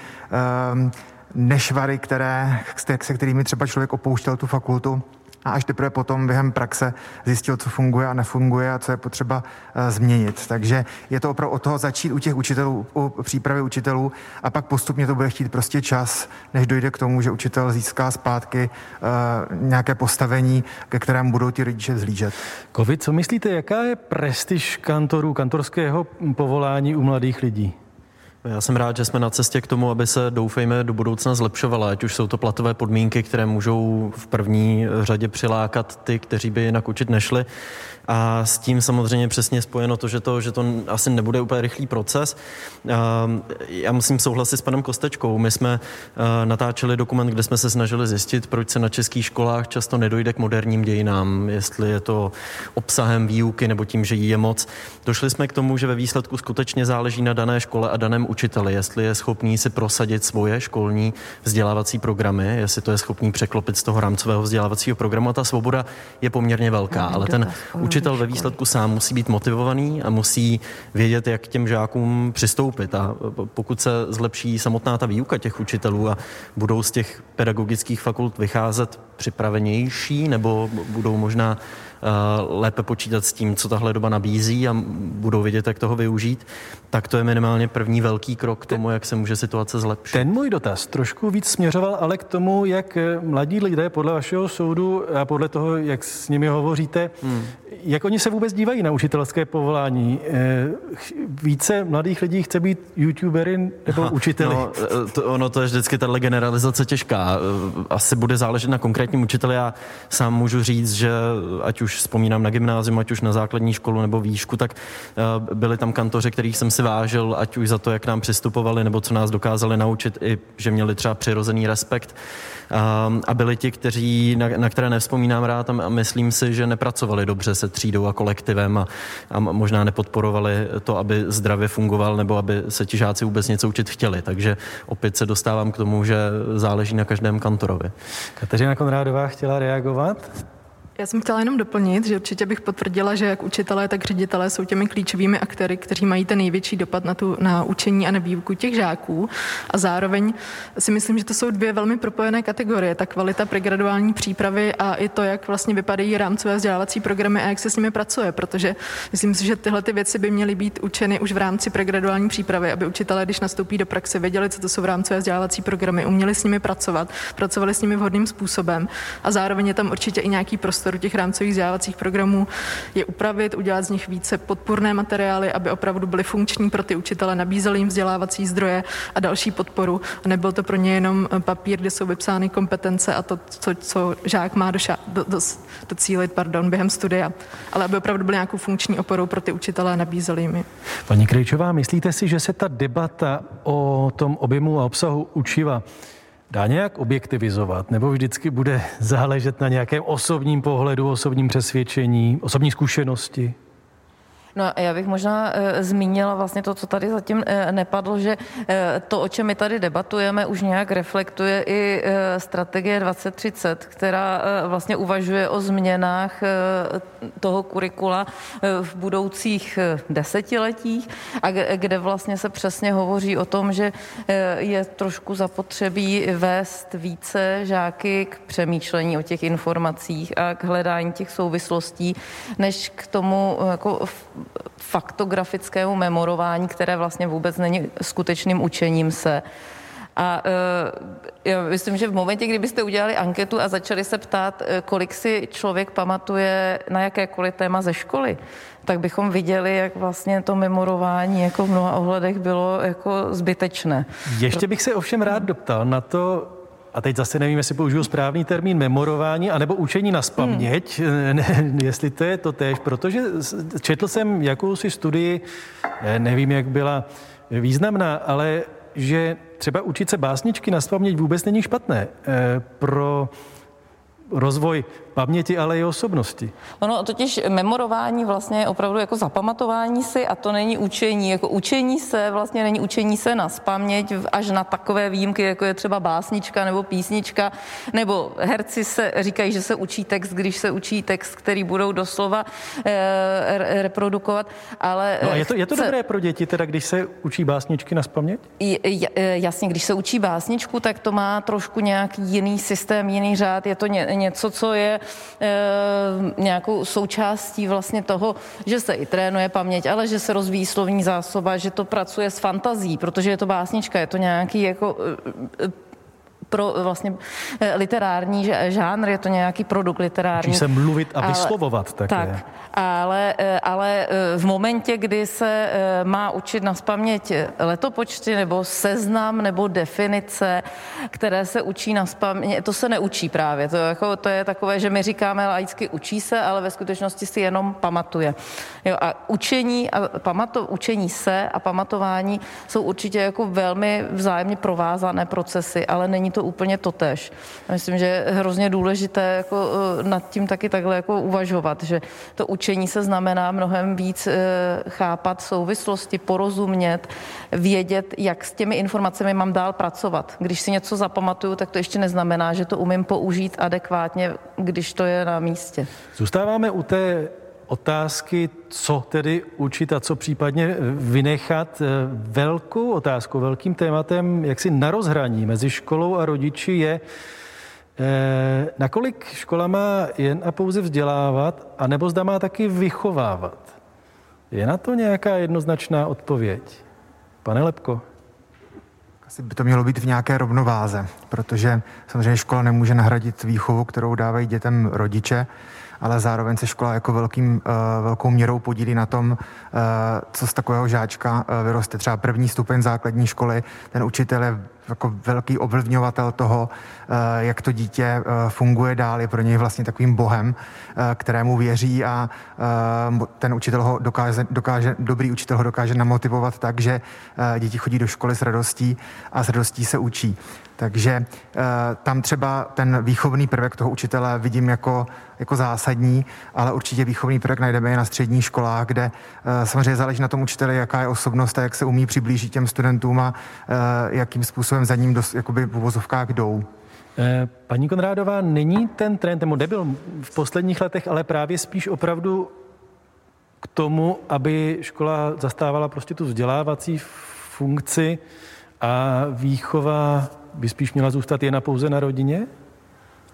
nešvary, které, se kterými třeba člověk opouštěl tu fakultu a až teprve potom během praxe zjistil, co funguje a nefunguje a co je potřeba uh, změnit. Takže je to opravdu o toho začít u těch učitelů, u přípravy učitelů a pak postupně to bude chtít prostě čas, než dojde k tomu, že učitel získá zpátky uh, nějaké postavení, ke kterému budou ti rodiče zhlížet. Covid, co myslíte, jaká je prestiž kantorů, kantorského povolání u mladých lidí? Já jsem rád, že jsme na cestě k tomu, aby se doufejme do budoucna zlepšovala, ať už jsou to platové podmínky, které můžou v první řadě přilákat ty, kteří by jinak učit nešli, a s tím samozřejmě přesně spojeno to, že to, že to asi nebude úplně rychlý proces. Já musím souhlasit s panem Kostečkou. My jsme natáčeli dokument, kde jsme se snažili zjistit, proč se na českých školách často nedojde k moderním dějinám, jestli je to obsahem výuky nebo tím, že jí je moc. Došli jsme k tomu, že ve výsledku skutečně záleží na dané škole a daném učiteli, jestli je schopný si prosadit svoje školní vzdělávací programy, jestli to je schopný překlopit z toho rámcového vzdělávacího programu. A ta svoboda je poměrně velká, ale ten učitel ve výsledku sám musí být motivovaný a musí vědět, jak k těm žákům přistoupit. A pokud se zlepší samotná ta výuka těch učitelů a budou z těch pedagogických fakult vycházet připravenější nebo budou možná Eh, lépe počítat s tím, co tahle doba nabízí a budou vědět, jak toho využít, tak to je minimálně první velký krok k tomu, jak se může situace zlepšit. Ten můj dotaz trošku víc směřoval ale k tomu, jak eh, mladí lidé podle vašeho soudu a podle toho, jak s nimi hovoříte, hmm. jak oni se vůbec dívají na učitelské povolání. Eh, více mladých lidí chce být youtubery nebo ha, učiteli? No, to, ono to je vždycky tahle generalizace těžká. Asi bude záležet na konkrétním učiteli. Já sám můžu říct, že ať už vzpomínám na gymnázium, ať už na základní školu nebo výšku, tak eh, byli tam kantoři, kterých jsem si vážil, ať už za to, jak nám přistupovali, nebo co nás dokázali naučit, i že měli třeba přirozený respekt. A byli ti, kteří, na, na které nevzpomínám rád a myslím si, že nepracovali dobře se třídou a kolektivem a, a možná nepodporovali to, aby zdravě fungoval nebo aby se ti žáci vůbec něco učit chtěli. Takže opět se dostávám k tomu, že záleží na každém kantorovi. Kateřina Konrádová chtěla reagovat? Já jsem chtěla jenom doplnit, že určitě bych potvrdila, že jak učitelé, tak ředitelé jsou těmi klíčovými aktéry, kteří mají ten největší dopad na, tu, na učení a na výuku těch žáků. A zároveň si myslím, že to jsou dvě velmi propojené kategorie. Ta kvalita pregraduální přípravy a i to, jak vlastně vypadají rámcové vzdělávací programy a jak se s nimi pracuje, protože myslím si, že tyhle ty věci by měly být učeny už v rámci pregraduální přípravy, aby učitelé, když nastoupí do praxe, věděli, co to jsou rámcové vzdělávací programy, uměli s nimi pracovat, pracovali s nimi vhodným způsobem a zároveň je tam určitě i nějaký prostor prostoru těch rámcových vzdělávacích programů je upravit, udělat z nich více podpůrné materiály, aby opravdu byly funkční pro ty učitele, nabízeli jim vzdělávací zdroje a další podporu. A nebyl to pro ně jenom papír, kde jsou vypsány kompetence a to, co, co žák má doša, do, do, docílit pardon, během studia, ale aby opravdu byly nějakou funkční oporou pro ty učitele a nabízeli jim. Paní Krejčová, myslíte si, že se ta debata o tom objemu a obsahu učiva dá nějak objektivizovat, nebo vždycky bude záležet na nějakém osobním pohledu, osobním přesvědčení, osobní zkušenosti? No já bych možná e, zmínila vlastně to, co tady zatím e, nepadlo, že e, to, o čem my tady debatujeme, už nějak reflektuje i e, strategie 2030, která e, vlastně uvažuje o změnách e, toho kurikula e, v budoucích e, desetiletích a kde vlastně se přesně hovoří o tom, že e, je trošku zapotřebí vést více žáky k přemýšlení o těch informacích a k hledání těch souvislostí, než k tomu jako faktografickému memorování, které vlastně vůbec není skutečným učením se. A uh, já myslím, že v momentě, kdybyste udělali anketu a začali se ptát, e, kolik si člověk pamatuje na jakékoliv téma ze školy, tak bychom viděli, jak vlastně to memorování jako v mnoha ohledech bylo jako zbytečné. Ještě bych se ovšem rád doptal na to, a teď zase nevím, jestli použiju správný termín memorování, anebo učení na spaměť, hmm. ne, jestli to je to tež, protože četl jsem jakousi studii, nevím, jak byla významná, ale že třeba učit se básničky na vůbec není špatné. Pro rozvoj paměti, ale i osobnosti. Ono totiž memorování vlastně je opravdu jako zapamatování si a to není učení. Jako učení se vlastně není učení se na spaměť až na takové výjimky, jako je třeba básnička nebo písnička, nebo herci se říkají, že se učí text, když se učí text, který budou doslova e, reprodukovat, ale... No a je to, je to chce... dobré pro děti, teda když se učí básničky na spaměť? Eh, jasně, když se učí básničku, tak to má trošku nějaký jiný systém, jiný řád, je to ně, něco, co je nějakou součástí vlastně toho, že se i trénuje paměť, ale že se rozvíjí slovní zásoba, že to pracuje s fantazí, protože je to básnička, je to nějaký jako e, pro vlastně literární žánr, je to nějaký produkt literární. Učí se mluvit a vyslovovat ale, také. Tak, ale, eh, ale eh, v momentě, kdy se eh, má učit na spaměť letopočty nebo seznam nebo definice, které se učí na spaměť, to se neučí právě. To, jako, to je takové, že my říkáme laicky učí se, ale ve skutečnosti si jenom pamatuje. Jo, a učení, a pamato, učení se a pamatování jsou určitě jako velmi vzájemně provázané procesy, ale není to úplně totéž. Myslím, že je hrozně důležité jako nad tím taky takhle jako uvažovat, že to učení učení se znamená mnohem víc eh, chápat souvislosti, porozumět, vědět, jak s těmi informacemi mám dál pracovat. Když si něco zapamatuju, tak to ještě neznamená, že to umím použít adekvátně, když to je na místě. Zůstáváme u té otázky, co tedy učit a co případně vynechat. Velkou otázkou, velkým tématem, jak si na rozhraní mezi školou a rodiči je, Eh, nakolik škola má jen a pouze vzdělávat, anebo zda má taky vychovávat? Je na to nějaká jednoznačná odpověď? Pane Lepko? Asi by to mělo být v nějaké rovnováze, protože samozřejmě škola nemůže nahradit výchovu, kterou dávají dětem rodiče, ale zároveň se škola jako velkým, uh, velkou měrou podílí na tom, uh, co z takového žáčka uh, vyroste. Třeba první stupeň základní školy, ten učitel je jako velký ovlivňovatel toho, jak to dítě funguje dál, je pro něj vlastně takovým bohem, kterému věří a ten učitel ho dokáže, dokáže, dobrý učitel ho dokáže namotivovat tak, že děti chodí do školy s radostí a s radostí se učí. Takže tam třeba ten výchovný prvek toho učitele vidím jako, jako zásadní, ale určitě výchovný prvek najdeme i na středních školách, kde samozřejmě záleží na tom učiteli, jaká je osobnost a jak se umí přiblížit těm studentům a jakým způsobem za ním dos, jakoby v uvozovkách jdou. Eh, paní Konrádová, není ten trend, nebo nebyl v posledních letech, ale právě spíš opravdu k tomu, aby škola zastávala prostě tu vzdělávací funkci a výchova by spíš měla zůstat jen a pouze na rodině?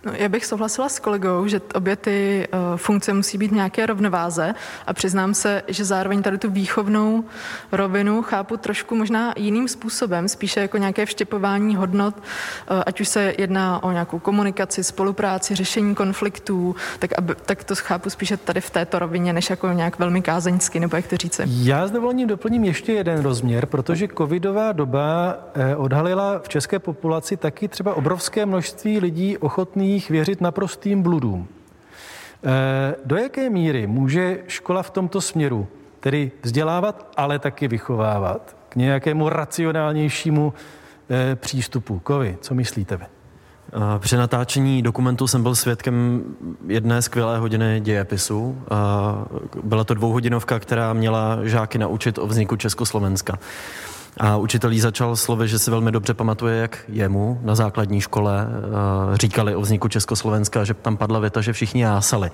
No, já bych souhlasila s kolegou, že obě ty uh, funkce musí být nějaké rovnováze a přiznám se, že zároveň tady tu výchovnou rovinu chápu trošku možná jiným způsobem, spíše jako nějaké vštěpování hodnot, uh, ať už se jedná o nějakou komunikaci, spolupráci, řešení konfliktů, tak, aby, tak to chápu spíše tady v této rovině, než jako nějak velmi kázeňsky, nebo jak to říct. Já s dovolením doplním ještě jeden rozměr, protože covidová doba eh, odhalila v české populaci taky třeba obrovské množství lidí ochotných nich věřit naprostým bludům. Eh, do jaké míry může škola v tomto směru tedy vzdělávat, ale taky vychovávat k nějakému racionálnějšímu eh, přístupu? Kovi, co myslíte vy? Eh, při natáčení dokumentu jsem byl svědkem jedné skvělé hodiny dějepisu. Byla to dvouhodinovka, která měla žáky naučit o vzniku Československa. A učitel jí začal slovy, že si velmi dobře pamatuje, jak jemu na základní škole uh, říkali o vzniku Československa, že tam padla věta, že všichni jásali.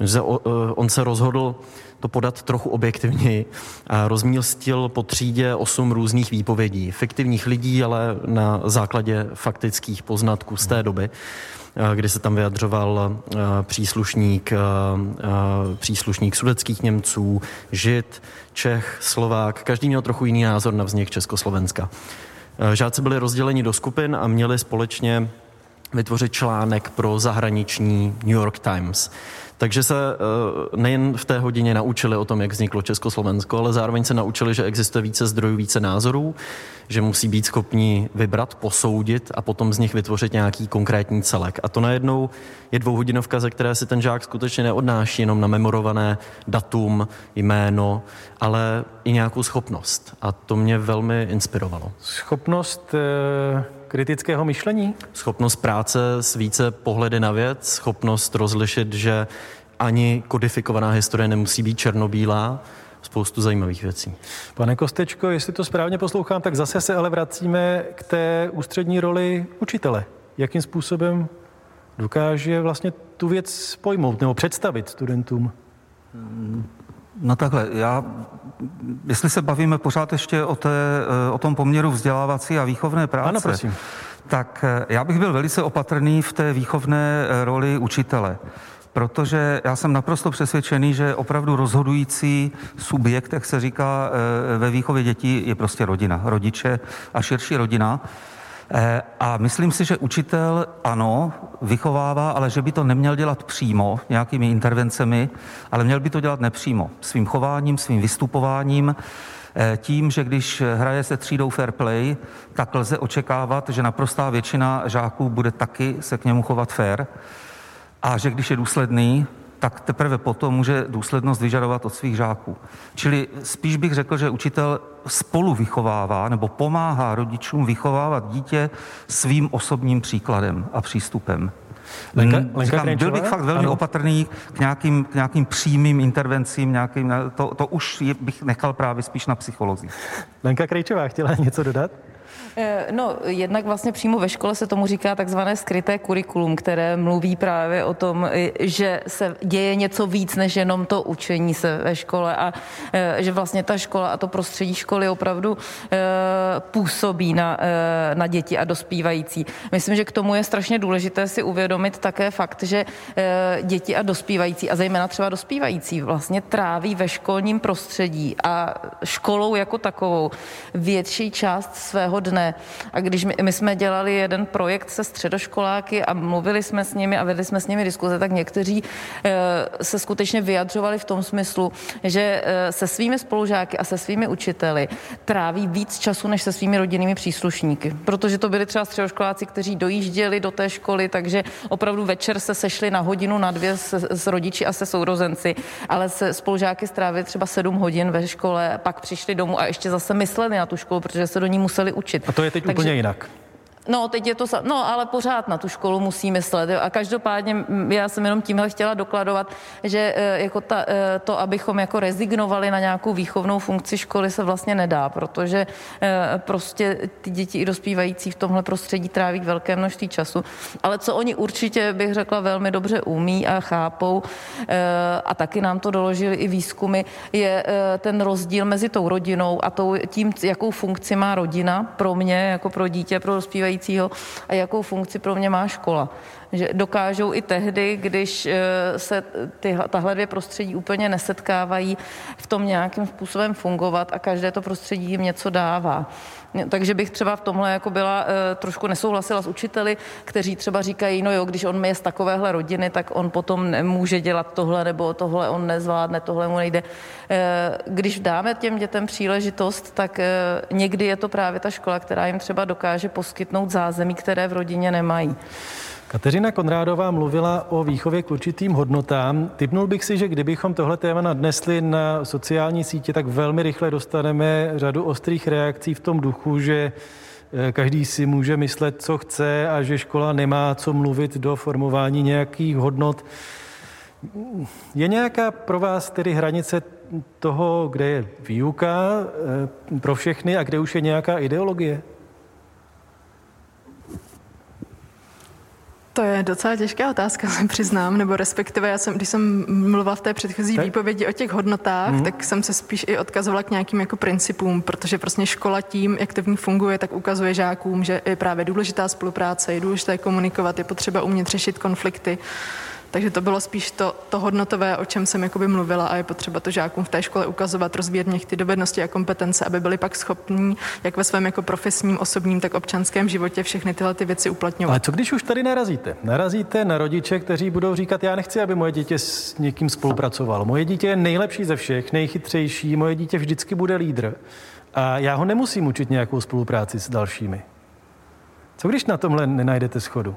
Že uh, on se rozhodl to podat trochu objektivněji a rozmístil po třídě osm různých výpovědí. Fiktivních lidí, ale na základě faktických poznatků z té doby. Eh, kdy se tam vyjadřoval eh, příslušník, eh, příslušník sudeckých Němců, Žid, Čech, Slovák. Každý měl trochu jiný názor na vznik Československa. Žáci byli rozděleni do skupin a měli společně vytvořit článek pro zahraniční New York Times. Takže se eh, nejen v té hodině naučili o tom, jak vzniklo Československo, ale zároveň se naučili, že existuje více zdrojů, více názorů, že musí být schopni vybrat, posoudit a potom z nich vytvořit nějaký konkrétní celek. A to najednou je dvouhodinovka, ze které si ten žák skutečně neodnáší jenom na memorované datum, jméno, ale i nějakou schopnost. A to mě velmi inspirovalo. Schopnost e, kritického myšlení? Schopnost práce s více pohledy na věc, schopnost rozlišit, že ani kodifikovaná historie nemusí být černobílá, spoustu zajímavých věcí. Pane Kostečko, jestli to správně poslouchám, tak zase se ale vracíme k té ústřední roli učitele. Jakým způsobem dokáže vlastně tu věc pojmout nebo představit studentům? No takhle, já, jestli se bavíme pořád ještě o, té, o tom poměru vzdělávací a výchovné práce, ano, prosím. tak eh, já bych byl velice opatrný v té výchovné eh, roli učitele protože já jsem naprosto přesvědčený, že opravdu rozhodující subjekt, jak se říká eh, ve výchově dětí, je prostě rodina, rodiče a širší rodina. Eh, a myslím si, že učitel ano, vychovává, ale že by to neměl dělat přímo nějakými intervencemi, ale měl by to dělat nepřímo, svým chováním, svým vystupováním, eh, tím, že když hraje se třídou fair play, tak lze očekávat, že naprostá většina žáků bude taky se k němu chovat fair. A že když je důsledný, tak teprve potom může důslednost vyžadovat od svých žáků. Čili spíš bych řekl, že učitel spolu vychovává nebo pomáhá rodičům vychovávat dítě svým osobním příkladem a přístupem. Lenka, hmm, Lenka Říkám, byl bych fakt velmi ano. opatrný k nějakým, k nějakým přímým intervencím, nějakým, to, to už je, bych nechal právě spíš na psychologii. Lenka Krejčová chtěla něco dodat? Eh, no, jednak vlastně přímo ve škole se tomu říká takzvané skryté kurikulum, které mluví právě o tom, eh, že se děje něco víc než jenom to učení se ve škole a eh, že vlastně ta škola a to prostředí školy opravdu působí na, na děti a dospívající. Myslím, že k tomu je strašně důležité si uvědomit také fakt, že děti a dospívající a zejména třeba dospívající vlastně tráví ve školním prostředí a školou jako takovou větší část svého dne a když my, my jsme dělali jeden projekt se středoškoláky a mluvili jsme s nimi a vedli jsme s nimi diskuze, tak někteří e, se skutečně vyjadřovali v tom smyslu, že e, se svými spolužáky a se svými učiteli tráví víc času než se svými rodinnými příslušníky. Protože to byli třeba středoškoláci, kteří dojížděli do té školy, takže opravdu večer se sešli na hodinu, na dvě s, s rodiči a se sourozenci, ale se spolužáky strávili třeba sedm hodin ve škole, pak přišli domů a ještě zase mysleli na tu školu, protože se do ní museli učit. A to je teď Takže, úplně jinak. No, teď je to, no, ale pořád na tu školu musí myslet. A každopádně já jsem jenom tímhle chtěla dokladovat, že e, jako ta, e, to, abychom jako rezignovali na nějakou výchovnou funkci školy, se vlastně nedá, protože e, prostě ty děti i dospívající v tomhle prostředí tráví velké množství času. Ale co oni určitě, bych řekla, velmi dobře umí a chápou, a taky nám to doložili i výzkumy, je ten rozdíl mezi tou rodinou a tou, tím, jakou funkci má rodina pro mě, jako pro dítě, pro dospívající vyučujícího a jakou funkci pro mě má škola. Že dokážou i tehdy, když eh, se ty, tahle dvě prostředí úplně nesetkávají, v tom nějakým způsobem fungovat a každé to prostředí jim něco dává. Takže bych třeba v tomhle jako byla, e, trošku nesouhlasila s učiteli, kteří třeba říkají, no jo, když on je z takovéhle rodiny, tak on potom nemůže dělat tohle, nebo tohle on nezvládne, tohle mu nejde. E, když dáme těm dětem příležitost, tak e, někdy je to právě ta škola, která jim třeba dokáže poskytnout zázemí, které v rodině nemají. Kateřina Konrádová mluvila o výchově k určitým hodnotám. Typnul bych si, že kdybychom tohle téma nadnesli na sociální sítě, tak velmi rychle dostaneme řadu ostrých reakcí v tom duchu, že eh, každý si může myslet, co chce a že škola nemá co mluvit do formování nějakých hodnot. Je nějaká pro vás tedy hranice toho, kde je výuka eh, pro všechny a kde už je nějaká ideologie? To je docela těžká otázka, se přiznám, nebo respektive já jsem, když jsem mluvila v té předchozí tak? výpovědi o těch hodnotách, mm. tak jsem se spíš i odkazovala k nějakým jako principům, protože prostě škola tím, jak to v ní funguje, tak ukazuje žákům, že je právě důležitá spolupráce, je důležité komunikovat, je potřeba umět řešit konflikty. Takže to bylo spíš to, to hodnotové, o čem jsem jakoby mluvila a je potřeba to žákům v té škole ukazovat, rozvíjet v ty dovednosti a kompetence, aby byli pak schopní, jak ve svém jako profesním, osobním, tak občanském životě všechny tyhle ty věci uplatňovat. Ale co když už tady narazíte? Narazíte na rodiče, kteří budou říkat, já nechci, aby moje dítě s někým spolupracovalo. Moje dítě je nejlepší ze všech, nejchytřejší, moje dítě vždycky bude lídr. A já ho nemusím učit nějakou spolupráci s dalšími. Co když na tomhle nenajdete schodu?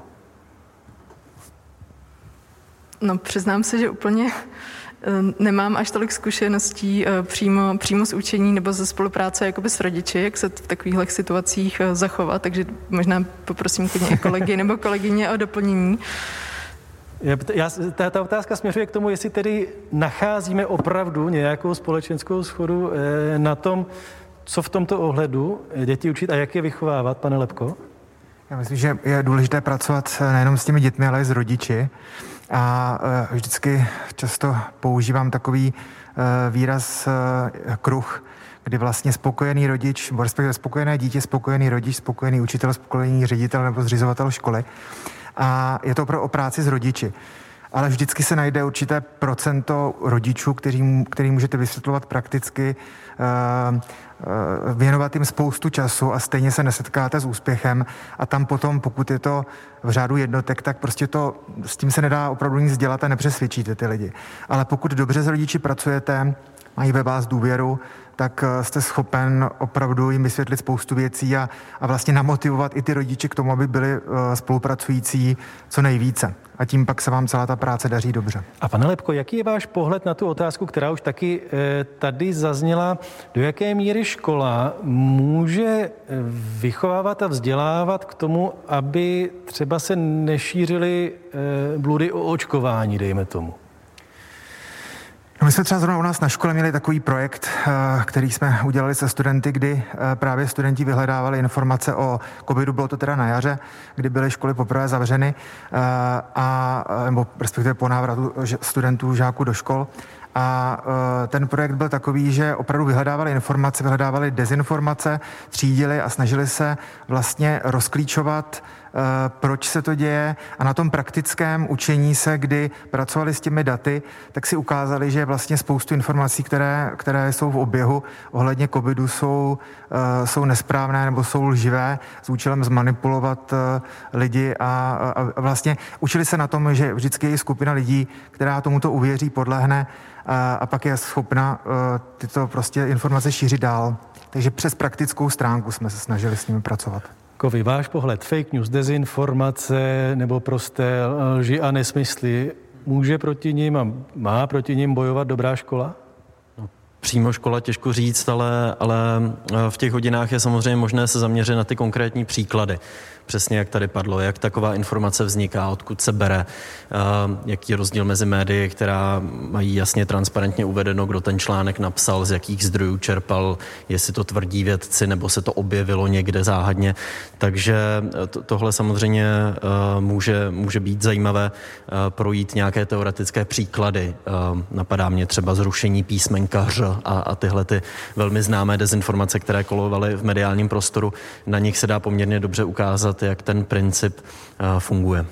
No, přiznám se, že úplně eh, nemám až tolik zkušeností eh, přímo, přímo z učení nebo ze spolupráce jakoby s rodiči, jak se v takových situacích eh, zachovat, takže možná poprosím klidně kolegy nebo kolegyně o doplnění. Já, ta, ta otázka směřuje k tomu, jestli tedy nacházíme opravdu nějakou společenskou schodu na tom, co v tomto ohledu děti učit a jak je vychovávat, pane Lepko? Já myslím, že je důležité pracovat nejenom s těmi dětmi, ale i s rodiči. A e, vždycky často používám takový e, výraz e, kruh, kdy vlastně spokojený rodič, respektive spokojené dítě, spokojený rodič, spokojený učitel, spokojený ředitel nebo zřizovatel školy. A je to opravdu o práci s rodiči ale vždycky se najde určité procento rodičů, který, který můžete vysvětlovat prakticky, věnovat jim spoustu času a stejně se nesetkáte s úspěchem a tam potom, pokud je to v řádu jednotek, tak prostě to, s tím se nedá opravdu nic dělat a nepřesvědčíte ty lidi. Ale pokud dobře s rodiči pracujete, mají ve vás důvěru, tak eh, jste schopen opravdu jim vysvětlit spoustu věcí a, a vlastně namotivovat i ty rodiče k tomu, aby byli uh, spolupracující co nejvíce. A tím pak se vám celá ta práce daří dobře. A pane Lepko, jaký je váš pohled na tu otázku, která už taky e, tady zazněla? Do jaké míry škola může vychovávat a vzdělávat k tomu, aby třeba se nešířily bludy o očkování, dejme tomu? No my jsme třeba zrovna u nás na škole měli takový projekt, eh, který jsme udělali se studenty, kdy eh, právě studenti vyhledávali informace o covidu, bylo to teda na jaře, kdy byly školy poprvé zavřeny, eh, a, nebo respektive po návratu studentů, žáků do škol. A ten projekt byl takový, že opravdu vyhledávali informace, vyhledávali dezinformace, třídili a snažili se vlastně rozklíčovat proč se to děje a na tom praktickém učení se, kdy pracovali s těmi daty, tak si ukázali, že vlastně spoustu informací, které, které jsou v oběhu ohledně covidu, jsou, eh, jsou nesprávné nebo jsou lživé s účelem zmanipulovat eh, lidi a, a vlastně učili se na tom, že vždycky je skupina lidí, která tomuto uvěří, podlehne a, a pak je schopna tyto prostě informace šířit dál. Takže přes praktickou stránku jsme se snažili s nimi pracovat. Kovy, váš pohled, fake news, dezinformace nebo prosté lži a nesmysly, může proti ním a má proti ním bojovat dobrá škola? No, přímo škola těžko říct, ale, ale v těch hodinách je samozřejmě možné se zaměřit na ty konkrétní příklady přesně jak tady padlo, jak taková informace vzniká, odkud se bere, jaký je rozdíl mezi médii, která mají jasně transparentně uvedeno, kdo ten článek napsal, z jakých zdrojů čerpal, jestli to tvrdí vědci, nebo se to objevilo někde záhadně. Takže e, to, tohle samozřejmě e, může, může být zajímavé projít nějaké teoretické příklady. Napadá mě třeba zrušení písmenka Ř a, a tyhle ty velmi známé dezinformace, které kolovaly v mediálním prostoru. Na nich se dá poměrně dobře ukázat, ukázat, jak ten princip eh, funguje.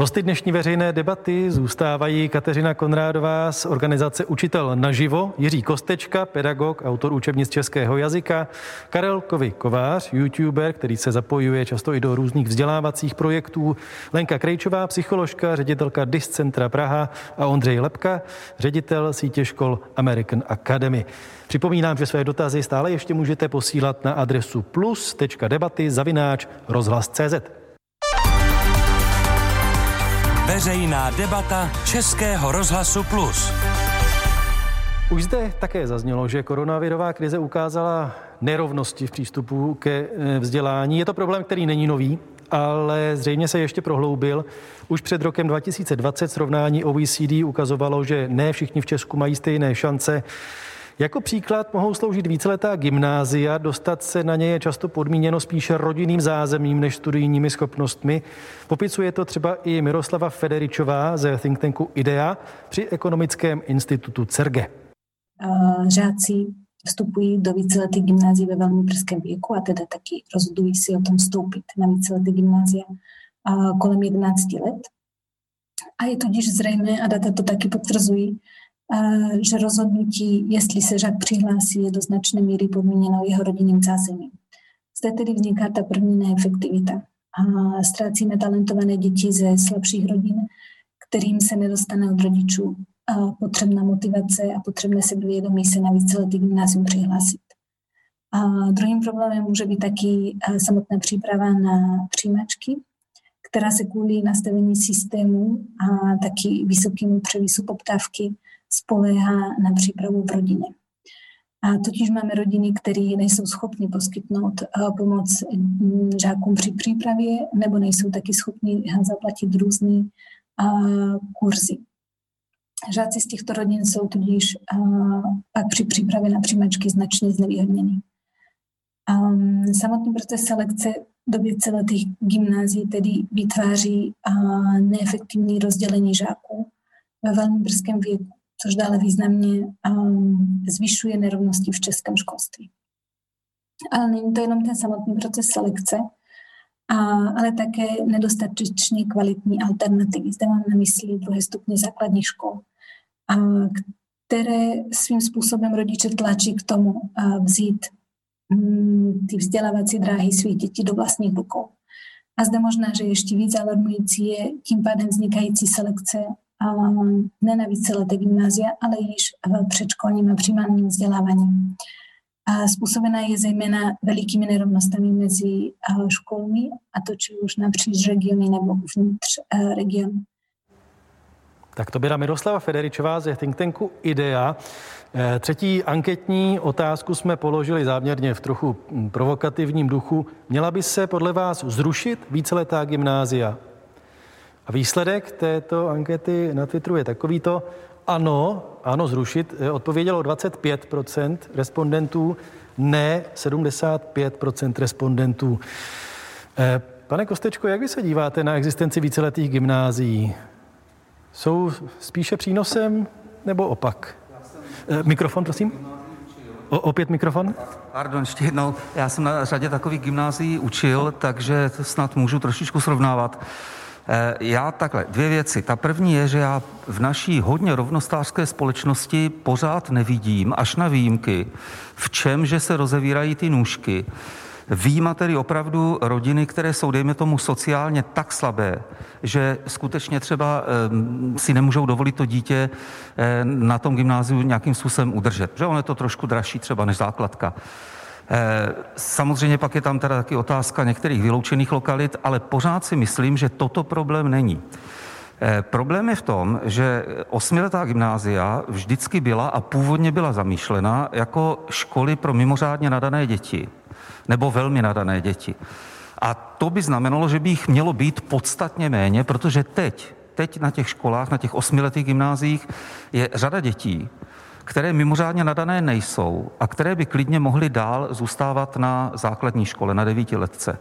Hosty dnešní veřejné debaty zůstávají Kateřina Konrádová z organizace Učitel naživo, Jiří Kostečka, pedagog, autor učebnic českého jazyka, Karel Kovy Kovář, youtuber, který se zapojuje často i do různých vzdělávacích projektů, Lenka Krejčová, psycholožka, ředitelka DIS Centra Praha a Ondřej Lepka, ředitel sítě škol American Academy. Připomínám, že své dotazy stále ještě můžete posílat na adresu plus.debaty zavináč rozhlas.cz. Veřejná debata Českého rozhlasu Plus. Už zde také zaznělo, že koronavirová krize ukázala nerovnosti v přístupu ke eh, vzdělání. Je to problém, který není nový, ale zřejmě se ještě prohloubil. Už před rokem 2020 srovnání OECD ukazovalo, že ne všichni v Česku mají stejné šance jako příklad mohou sloužit víceletá gymnázia, dostat se na ně je často podmíněno spíše rodinným zázemím než studijními schopnostmi. Popisuje to třeba i Miroslava Federičová ze think tanku IDEA při ekonomickém institutu CERGE. Žáci vstupují do víceletých gymnázií ve velmi brzkém věku a teda taky rozhodují si o tom vstoupit na víceleté gymnázia kolem 11 let. A je tudíž zřejmé, a data to taky potvrzují, že rozhodnutí, jestli se žák přihlásí, je do značné míry podmíněno jeho rodinným zázemím. Zde tedy vzniká ta první neefektivita. A ztrácíme talentované děti ze slabších rodin, kterým se nedostane od rodičů potřebná motivace a potřebné sebevědomí se na víceletý gymnázium přihlásit. A druhým problémem může být taky samotná příprava na přijímačky, která se kvůli nastavení systému a taky vysokému převisu poptávky spoléhá na přípravu v rodině. A totiž máme rodiny, které nejsou schopni poskytnout pomoc žákům při přípravě nebo nejsou taky schopni zaplatit různé kurzy. Žáci z těchto rodin jsou tudíž pak při přípravě na přijímačky značně znevýhodněni. Samotný proces selekce do víceletých gymnázií tedy vytváří neefektivní rozdělení žáků ve velmi brzkém věku, což dále významně zvyšuje nerovnosti v českém školství. Ale není to jenom ten samotný proces selekce, ale také nedostatečně kvalitní alternativy. Zde mám na mysli druhé stupně základních škol, které svým způsobem rodiče tlačí k tomu vzít mm, ty vzdělávací dráhy svých dětí do vlastních rukou. A zde možná, že ještě víc alarmující je tím pádem vznikající selekce ne na víceleté gymnázia, ale již v předškolním a primárním vzdělávání. A způsobená je zejména velikými nerovnostmi mezi školami, a to či už napříč regiony nebo uvnitř regionu. Tak to byla Miroslava Federičová ze think tanku IDEA. Eh, třetí anketní otázku jsme položili záměrně v trochu hm, provokativním duchu. Měla by se podle vás zrušit víceletá gymnázia? A výsledek této ankety na Twitteru je takovýto. Ano, ano, zrušit. Eh, odpovědělo 25% respondentů, ne 75% respondentů. Eh, pane Kostečko, jak vy se díváte na existenci víceletých gymnázií? jsou spíše přínosem nebo opak? Eh, mikrofon, prosím. O, opět mikrofon? Pardon, ještě jednou. Já jsem na řadě takových gymnázií učil, takže snad můžu trošičku srovnávat. Eh, já takhle, dvě věci. Ta první je, že já v naší hodně rovnostářské společnosti pořád nevidím, až na výjimky, v čem, že se rozevírají ty nůžky. Výjima tedy opravdu rodiny, které jsou, dejme tomu, sociálně tak slabé, že skutečně třeba e, si nemůžou dovolit to dítě e, na tom gymnáziu nějakým způsobem udržet. Že on je to trošku dražší třeba než základka. E, samozřejmě pak je tam teda taky otázka některých vyloučených lokalit, ale pořád si myslím, že toto problém není. E, problém je v tom, že osmiletá gymnázia vždycky byla a původně byla zamýšlena jako školy pro mimořádně nadané děti nebo velmi nadané děti. A to by znamenalo, že by jich mělo být podstatně méně, protože teď, teď na těch školách, na těch osmiletých gymnáziích je řada dětí, které mimořádně nadané nejsou a které by klidně mohly dál zůstávat na základní škole, na devítiletce.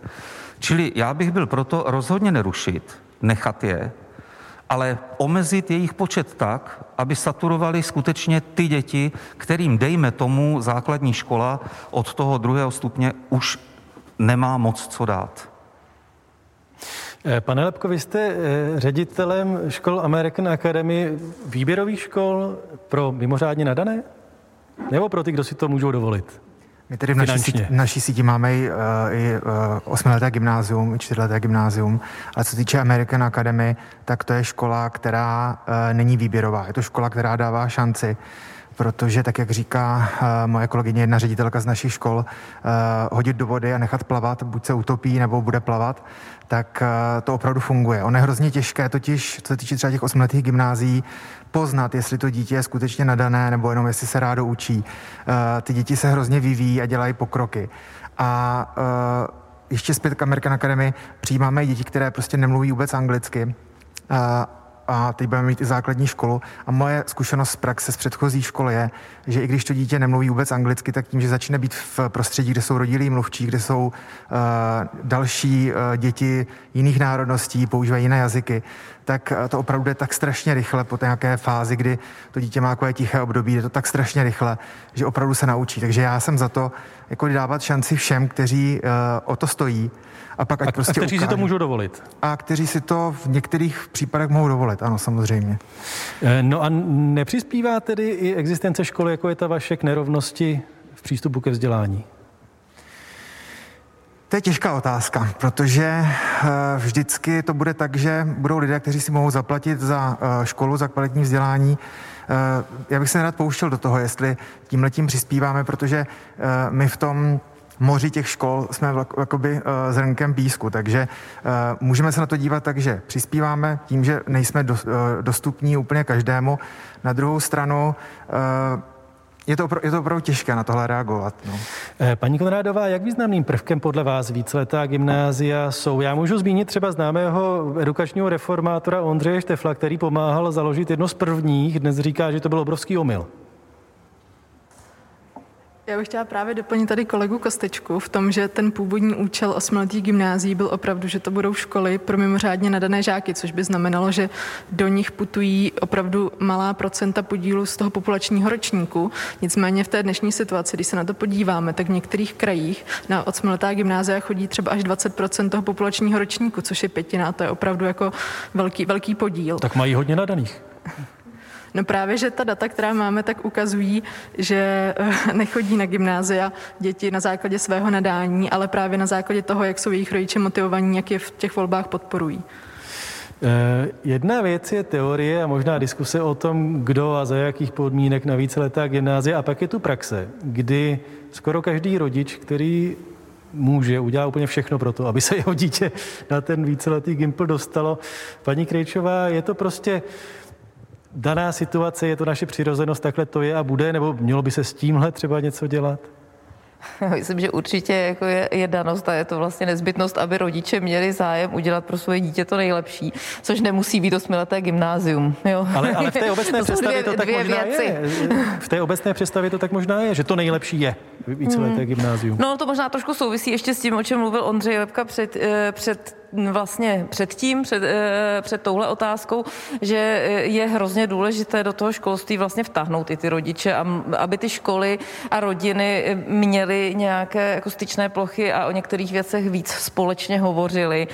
Čili já bych byl proto rozhodně nerušit, nechat je, ale omezit jejich počet tak, aby saturovali skutečně ty děti, kterým, dejme tomu, základní škola od toho druhého stupně už nemá moc co dát. Eh, pane Lepko, vy jste eh, ředitelem škol American Academy výběrových škol pro mimořádně nadané? Nebo pro ty, kdo si to můžou dovolit? My tedy v naší, síti, v naší síti máme i, uh, i osmileté gymnázium, i čtyřleté gymnázium, ale co týče American Academy, tak to je škola, která není výběrová. Je to škola, která dává šanci protože tak, jak říká uh, moje kolegyně, jedna ředitelka z našich škol, uh, hodit do vody a nechat plavat, buď se utopí, nebo bude plavat, tak uh, to opravdu funguje. Ono je hrozně těžké, totiž, co se týče třeba těch osmiletých gymnází, poznat, jestli to dítě je skutečně nadané, nebo jenom jestli se rádo učí. Ty děti se hrozně vyvíjí a dělají pokroky. A ještě zpět k American Academy přijímáme děti, které prostě nemluví vůbec anglicky. A teď budeme mít i základní školu. A moje zkušenost z praxe z předchozí školy je, že i když to dítě nemluví vůbec anglicky, tak tím, že začne být v prostředí, kde jsou rodilí mluvčí, kde jsou uh, další uh, děti jiných národností, používají jiné jazyky, tak to opravdu jde tak strašně rychle po té nějaké fázi, kdy to dítě má takové tiché období, je to tak strašně rychle, že opravdu se naučí. Takže já jsem za to jako dávat šanci všem, kteří uh, o to stojí. A pak ať a, prostě a kteří ukáže. si to můžou dovolit. A kteří si to v některých případech mohou dovolit, ano, samozřejmě. No a nepřispívá tedy i existence školy, jako je ta vaše, k nerovnosti v přístupu ke vzdělání? To je těžká otázka, protože eh, vždycky to bude tak, že budou lidé, kteří si mohou zaplatit za eh, školu, za kvalitní vzdělání. Eh, já bych se rád pouštěl do toho, jestli tímhletím přispíváme, protože my v tom moři těch škol jsme jakoby zrnkem písku, takže můžeme se na to dívat tak, že přispíváme tím, že nejsme dostupní úplně každému. Na druhou stranu je to, je to opravdu těžké na tohle reagovat. No. Eh, paní Konrádová, jak významným prvkem podle vás víceletá gymnázia jsou? Já můžu zmínit třeba známého edukačního reformátora Ondřeje Štefla, který pomáhal založit jedno z prvních. Dnes říká, že to byl obrovský omyl. Já bych chtěla právě doplnit tady kolegu Kostečku v tom, že ten původní účel osmiletých gymnází byl opravdu, že to budou školy pro mimořádně nadané žáky, což by znamenalo, že do nich putují opravdu malá procenta podílu z toho populačního ročníku. Nicméně v té dnešní situaci, když se na to podíváme, tak v některých krajích na osmiletá gymnázia chodí třeba až 20% toho populačního ročníku, což je pětina, to je opravdu jako velký, velký podíl. Tak mají hodně nadaných. No právě, že ta data, která máme, tak ukazují, že eh, nechodí na gymnázia děti na základě svého nadání, ale právě na základě toho, jak jsou jejich rodiče motivovaní, jak je v těch volbách podporují. Eh, jedna věc je teorie a možná diskuse o tom, kdo a za jakých podmínek na víceletá gymnázia, a pak je tu praxe, kdy skoro každý rodič, který může, udělá úplně všechno pro to, aby se jeho dítě na ten víceletý gimpl dostalo. Paní Krejčová, je to prostě daná situace, je to naše přirozenost, takhle to je a bude, nebo mělo by se s tímhle třeba něco dělat? Myslím, že určitě jako je, je danost a je to vlastně nezbytnost, aby rodiče měli zájem udělat pro svoje dítě to nejlepší, což nemusí být osmileté gymnázium. Jo. Ale, ale v té obecné to představě to tak možná věci. je. V té obecné představě to tak možná je, že to nejlepší je víceleté mm. gymnázium. No to možná trošku souvisí ještě s tím, o čem mluvil Ondřej Lepka před, eh, před vlastně předtím, před, eh, před touhle otázkou, že je hrozně důležité do toho školství vlastně vtáhnout i ty rodiče, aby ty školy a rodiny měly nějaké jako styčné plochy a o některých věcech víc společně hovořili,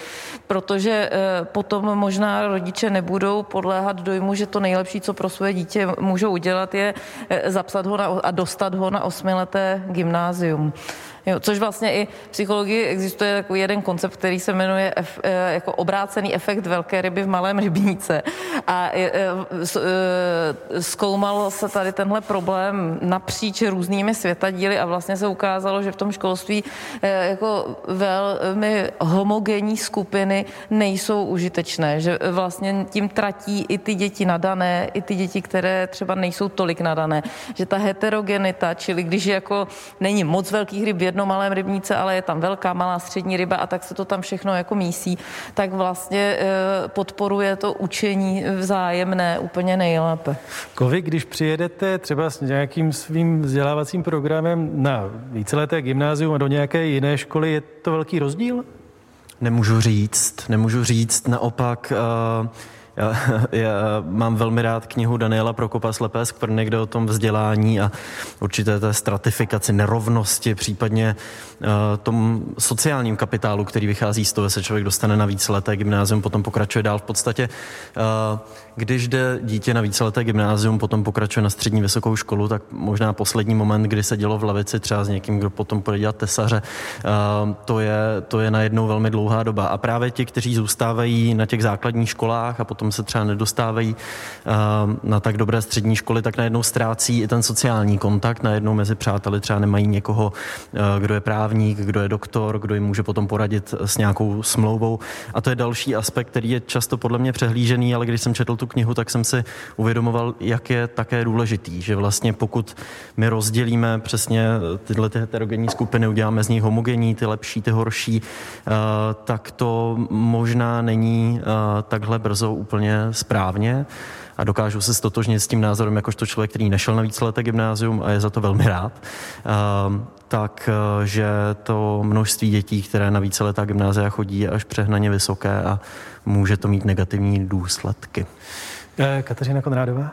protože eh, potom možná rodiče nebudou podléhat dojmu, že to nejlepší, co pro své dítě můžou udělat, je eh, zapsat ho na, a dostat ho na osmileté gymnázium. Jo, což vlastně i v psychologii existuje takový jeden koncept, který se jmenuje ef, eh, jako obrácený efekt velké ryby v malém rybníce. A e, e, zkoumal se tady tenhle problém napříč různými světadíly a vlastně se ukázalo, že v tom školství e, jako velmi homogenní skupiny nejsou užitečné, že vlastně tím tratí i ty děti nadané, i ty děti, které třeba nejsou tolik nadané, že ta heterogenita, čili když jako není moc velkých ryb jednom malém rybníce, ale je tam velká, malá, střední ryba a tak se to tam všechno jako mísí, tak vlastně e, podporuje to učení vzájemné úplně nejlépe. Kovy, když přijedete třeba s nějakým svým vzdělávacím programem na víceleté gymnázium a do nějaké jiné školy, je to velký rozdíl? Nemůžu říct, nemůžu říct. Naopak uh, já, já mám velmi rád knihu Daniela Prokopa Slepé skvrny, kde o tom vzdělání a určité té stratifikaci, nerovnosti, případně uh, tom sociálním kapitálu, který vychází z toho, že se člověk dostane na víceleté gymnázium, potom pokračuje dál v podstatě. Uh, když jde dítě na víceleté gymnázium, potom pokračuje na střední vysokou školu, tak možná poslední moment, kdy se dělo v lavici třeba s někým, kdo potom bude dělat tesaře, uh, to je, to je najednou velmi dlouhá doba. A právě ti, kteří zůstávají na těch základních školách a potom potom se třeba nedostávají eh, na tak dobré střední školy, tak najednou ztrácí i ten sociální kontakt, najednou mezi přáteli třeba nemají někoho, eh, kdo je právník, kdo je doktor, kdo jim může potom poradit s nějakou smlouvou. A to je další aspekt, který je často podle mě přehlížený, ale když jsem četl tu knihu, tak jsem si uvědomoval, jak je také důležitý, že vlastně pokud my rozdělíme přesně tyhle ty heterogenní skupiny, uděláme z nich homogenní, ty lepší, ty horší, eh, tak to možná není takhle brzo úplně správně. A dokážu se stotožnit s tím názorem, jakožto člověk, který nešel na víceleté gymnázium a je za to velmi rád, ehm, tak eh, že to množství dětí, které na víceletá gymnázia chodí, je až přehnaně vysoké a může to mít negativní důsledky. Eh, Kateřina Konrádová?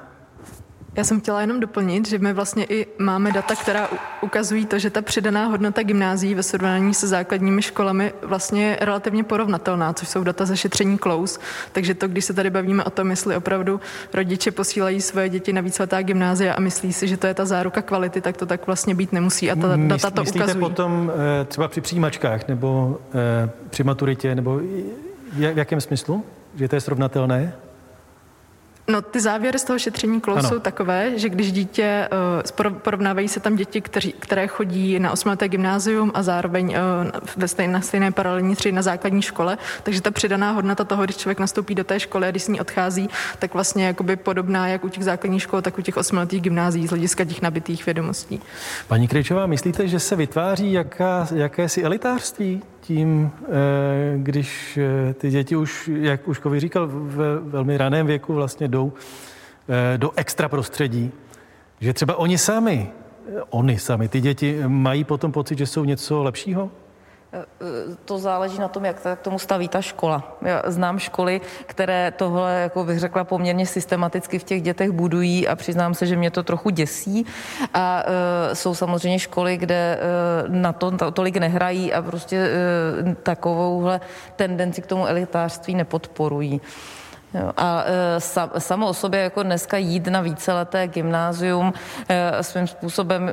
Já jsem chtěla jenom doplnit, že my vlastně i máme data, která ukazují to, že ta přidaná hodnota gymnázií ve srovnání se základními školami vlastně je relativně porovnatelná, což jsou data ze šetření Close. Takže to, když se tady bavíme o tom, jestli opravdu rodiče posílají svoje děti na víceletá gymnázia a myslí si, že to je ta záruka kvality, tak to tak vlastně být nemusí a ta data to Myslíte ukazují. potom eh, třeba při přijímačkách nebo eh, při maturitě, nebo v jakém smyslu, že to je srovnatelné? No, ty závěry z toho šetření KLOU jsou takové, že když dítě, uh, porovnávají se tam děti, kteří, které chodí na osmileté gymnázium a zároveň uh, ve stejné, na stejné paralelní třídě na základní škole, takže ta přidaná hodnota toho, když člověk nastoupí do té školy a když s ní odchází, tak vlastně jakoby podobná jak u těch základních škol, tak u těch osmiletých gymnázií z hlediska těch nabitých vědomostí. Paní Krejčová, myslíte, že se vytváří jaká, jakési elitářství tím, eh, když eh, ty děti už, jak už Kovi říkal, ve velmi raném věku vlastně jdou eh, do extra prostředí, že třeba oni sami, oni sami, ty děti mají potom pocit, že jsou něco lepšího? To záleží na tom, jak k tomu staví ta škola. Já znám školy, které tohle, jako bych řekla, poměrně systematicky v těch dětech budují a přiznám se, že mě to trochu děsí. A uh, jsou samozřejmě školy, kde uh, na to, to tolik nehrají a prostě uh, takovouhle tendenci k tomu elitářství nepodporují. Jo, a e, sa, samo o sobě jako dneska jít na víceleté gymnázium e, svým způsobem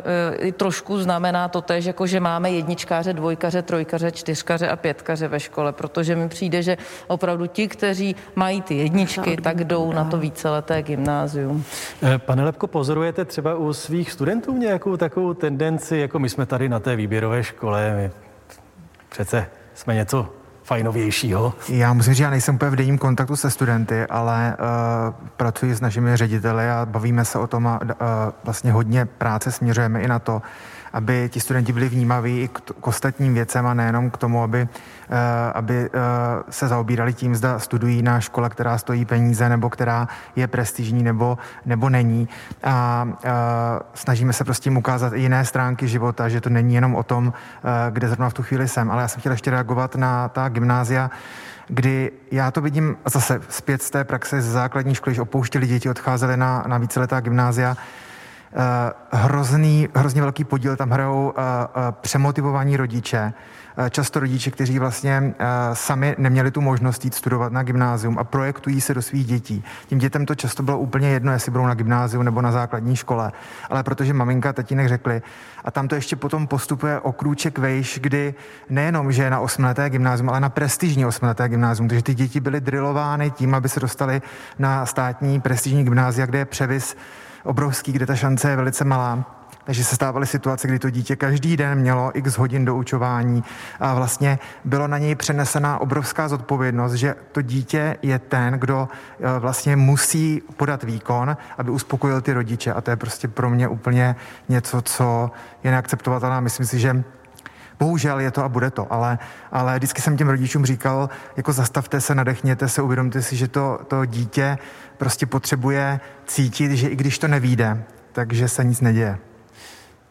e, trošku znamená to tež, jako že máme jedničkáře, dvojkaře, trojkaře, čtyřkaře a pětkaře ve škole, protože mi přijde, že opravdu ti, kteří mají ty jedničky, tak jdou na to víceleté gymnázium. Pane Lepko, pozorujete třeba u svých studentů nějakou takovou tendenci, jako my jsme tady na té výběrové škole, my přece jsme něco fajnovějšího? Já musím říct, já nejsem úplně v denním kontaktu se studenty, ale uh, pracuji s našimi řediteli a bavíme se o tom a uh, vlastně hodně práce směřujeme i na to, aby ti studenti byli vnímaví i k, k ostatním věcem a nejenom k tomu, aby, uh, aby uh, se zaobírali tím, zda studují na škole, která stojí peníze, nebo která je prestižní, nebo, nebo není. A uh, snažíme se prostě jim ukázat i jiné stránky života, že to není jenom o tom, kde zrovna v tu chvíli jsem. Ale já jsem chtěl ještě reagovat na ta gymnázia, kdy já to vidím zase zpět z té praxe ze základní školy, že opouštěli děti, odcházeli na, na víceletá gymnázia, Eh, hrozný, hrozně velký podíl tam hrajou eh, eh, přemotivovaní rodiče, často rodiče, kteří vlastně sami neměli tu možnost jít studovat na gymnázium a projektují se do svých dětí. Tím dětem to často bylo úplně jedno, jestli budou na gymnáziu nebo na základní škole, ale protože maminka a tatínek řekli, a tam to ještě potom postupuje o krůček vejš, kdy nejenom, že je na osmileté gymnázium, ale na prestižní osmileté gymnázium, takže ty děti byly drilovány tím, aby se dostali na státní prestižní gymnázia, kde je převis obrovský, kde ta šance je velice malá. Takže se stávaly situace, kdy to dítě každý den mělo x hodin doučování a vlastně bylo na něj přenesena obrovská zodpovědnost, že to dítě je ten, kdo eh, vlastně musí podat výkon, aby uspokojil ty rodiče. A to je prostě pro mě úplně něco, co je neakceptovatelné. Myslím si, že Bohužel je to a bude to, ale, ale vždycky jsem těm rodičům říkal, jako zastavte se, nadechněte se, uvědomte si, že to, to dítě prostě potřebuje cítit, že i když to nevíde, takže se nic neděje.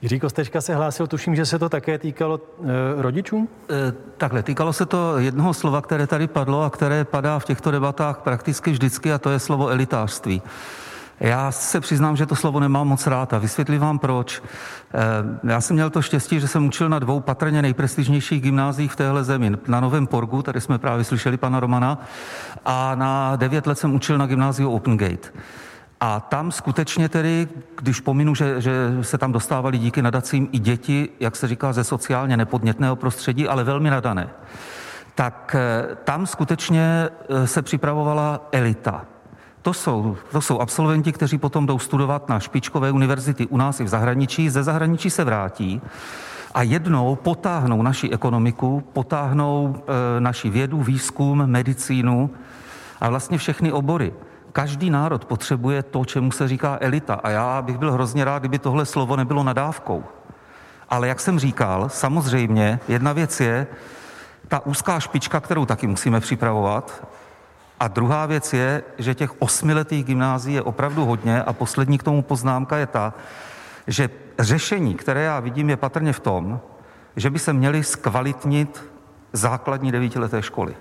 Jiří Kostečka se hlásil, tuším, že se to také týkalo e, rodičů? E, takhle, týkalo se to jednoho slova, které tady padlo a které padá v těchto debatách prakticky vždycky a to je slovo elitářství. Já se přiznám, že to slovo nemám moc rád a vysvětlím vám proč. Eh, já jsem měl to štěstí, že jsem učil na dvou patrně nejprestižnějších gymnázích v téhle zemi. Na Novém Porgu, tady jsme právě slyšeli pana Romana, a na devět let jsem učil na gymnáziu Open Gate. A tam skutečně tedy, když pominu, že, že se tam dostávali díky nadacím i děti, jak se říká, ze sociálně nepodnětného prostředí, ale velmi nadané, tak eh, tam skutečně eh, se připravovala elita. To jsou, to jsou absolventi, kteří potom jdou studovat na špičkové univerzity u nás i v zahraničí, ze zahraničí se vrátí a jednou potáhnou naši ekonomiku, potáhnou e, naši vědu, výzkum, medicínu a vlastně všechny obory. Každý národ potřebuje to, čemu se říká elita. A já bych byl hrozně rád, kdyby tohle slovo nebylo nadávkou. Ale jak jsem říkal, samozřejmě jedna věc je ta úzká špička, kterou taky musíme připravovat, A druhá věc je, že těch osmiletých gymnázií je opravdu hodně a poslední k tomu poznámka je ta, že řešení, které já vidím, je patrně v tom, že by se měly zkvalitnit základní devítileté školy.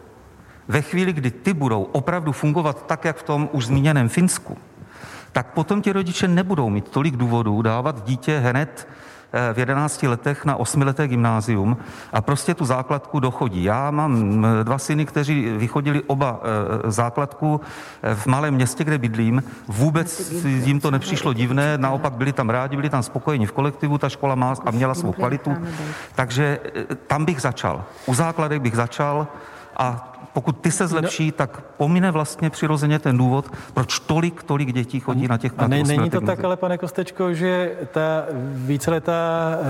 Ve chvíli, kdy ty budou opravdu fungovat tak, jak v tom už zmíněném Finsku, tak potom ti rodiče nebudou mít tolik důvodů dávat dítě hned v 11 letech na 8 leté gymnázium a prostě tu základku dochodí. Já mám eh, dva syny, kteří vychodili oba eh, základku v malém městě, kde bydlím. Vůbec jim to nepřišlo divné, naopak byli tam rádi, byli tam spokojeni v kolektivu, ta škola má a měla svou kvalitu. Takže tam bych začal. U základek bych začal a pokud ty se zlepší, no. tak pomine vlastně přirozeně ten důvod, proč tolik, tolik dětí chodí na těch A ne, není to tak, ale pane Kostečko, že ta víceletá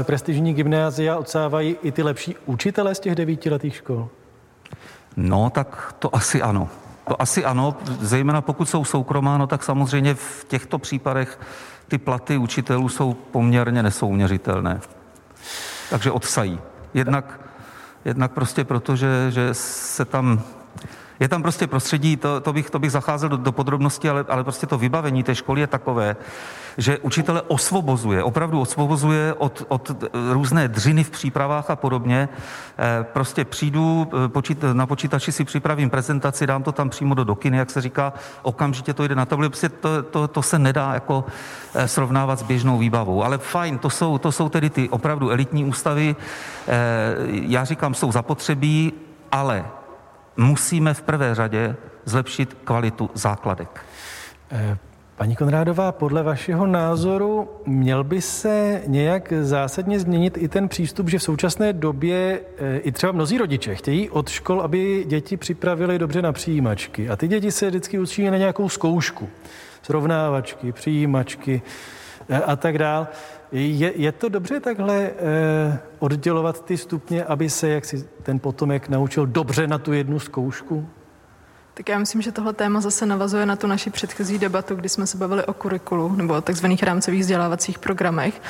prestižní gymnázia odsávají i ty lepší učitele z těch devítiletých škol? No, tak to asi ano. To asi ano, zejména pokud jsou soukromá, no tak samozřejmě v těchto případech ty platy učitelů jsou poměrně nesouměřitelné. Takže odsají. Jednak jednak prostě proto, že, že se tam je tam prostě prostředí, to, to, bych, to bych zacházel do, do podrobností, ale, ale prostě to vybavení té školy je takové, že učitele osvobozuje, opravdu osvobozuje od, od různé dřiny v přípravách a podobně. Eh, prostě přijdu, eh, počít, na počítači si připravím prezentaci, dám to tam přímo do dokiny, jak se říká, okamžitě to jde na tabuli, prostě to, to, to se nedá jako eh, srovnávat s běžnou výbavou. Ale fajn, to jsou, to jsou tedy ty opravdu elitní ústavy, já říkám, jsou zapotřebí, ale musíme v prvé řadě zlepšit kvalitu základek. Paní Konrádová, podle vašeho názoru měl by se nějak zásadně změnit i ten přístup, že v současné době eh, i třeba mnozí rodiče chtějí od škol, aby děti připravili dobře na přijímačky. A ty děti se vždycky učí na nějakou zkoušku. Srovnávačky, přijímačky eh, a tak dál. Je, je to dobře takhle eh, oddělovat ty stupně, aby se jak si ten potomek naučil dobře na tu jednu zkoušku? Tak já myslím, že tohle téma zase navazuje na tu naši předchozí debatu, kdy jsme se bavili o kurikulu nebo o takzvaných rámcových vzdělávacích programech,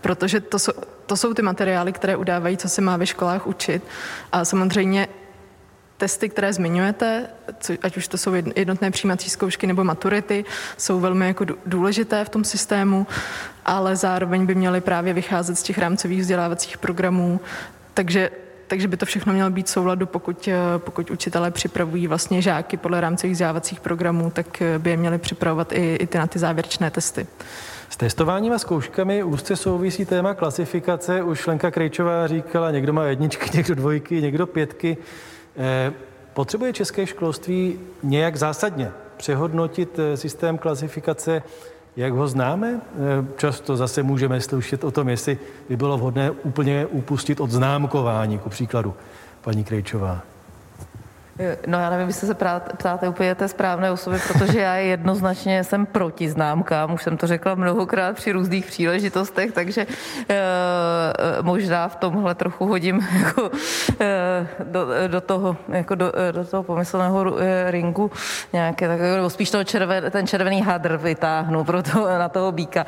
protože to jsou, to jsou ty materiály, které udávají, co se má ve školách učit. A samozřejmě testy, které zmiňujete, ať už to jsou jednotné přijímací zkoušky nebo maturity, jsou velmi jako důležité v tom systému, ale zároveň by měly právě vycházet z těch rámcových vzdělávacích programů, takže takže by to všechno mělo být souladu, pokud, eh, pokud učitelé připravují vlastně žáky podle rámcových vzdělávacích programů, tak eh, by je měli připravovat i, i ty na ty závěrečné testy. S testováním a zkouškami úzce souvisí téma klasifikace. Už Lenka Krejčová říkala, někdo má jedničky, někdo dvojky, někdo pětky. Eh, potřebuje české školství nějak zásadně přehodnotit systém klasifikace jak ho známe? Eh, často zase můžeme slyšet o tom, jestli by bylo vhodné úplně upustit od známkování, ku příkladu, paní Krejčová. No já nevím, jestli se ptáte úplně té správné osoby, protože já jednoznačně jsem proti známkám, už jsem to řekla mnohokrát při různých příležitostech, takže e, možná v tomhle trochu hodím jako, e, do, do, toho, jako do, do toho pomyslného ringu nějaké takové, nebo spíš toho červen, ten červený hadr vytáhnu pro to, na toho býka.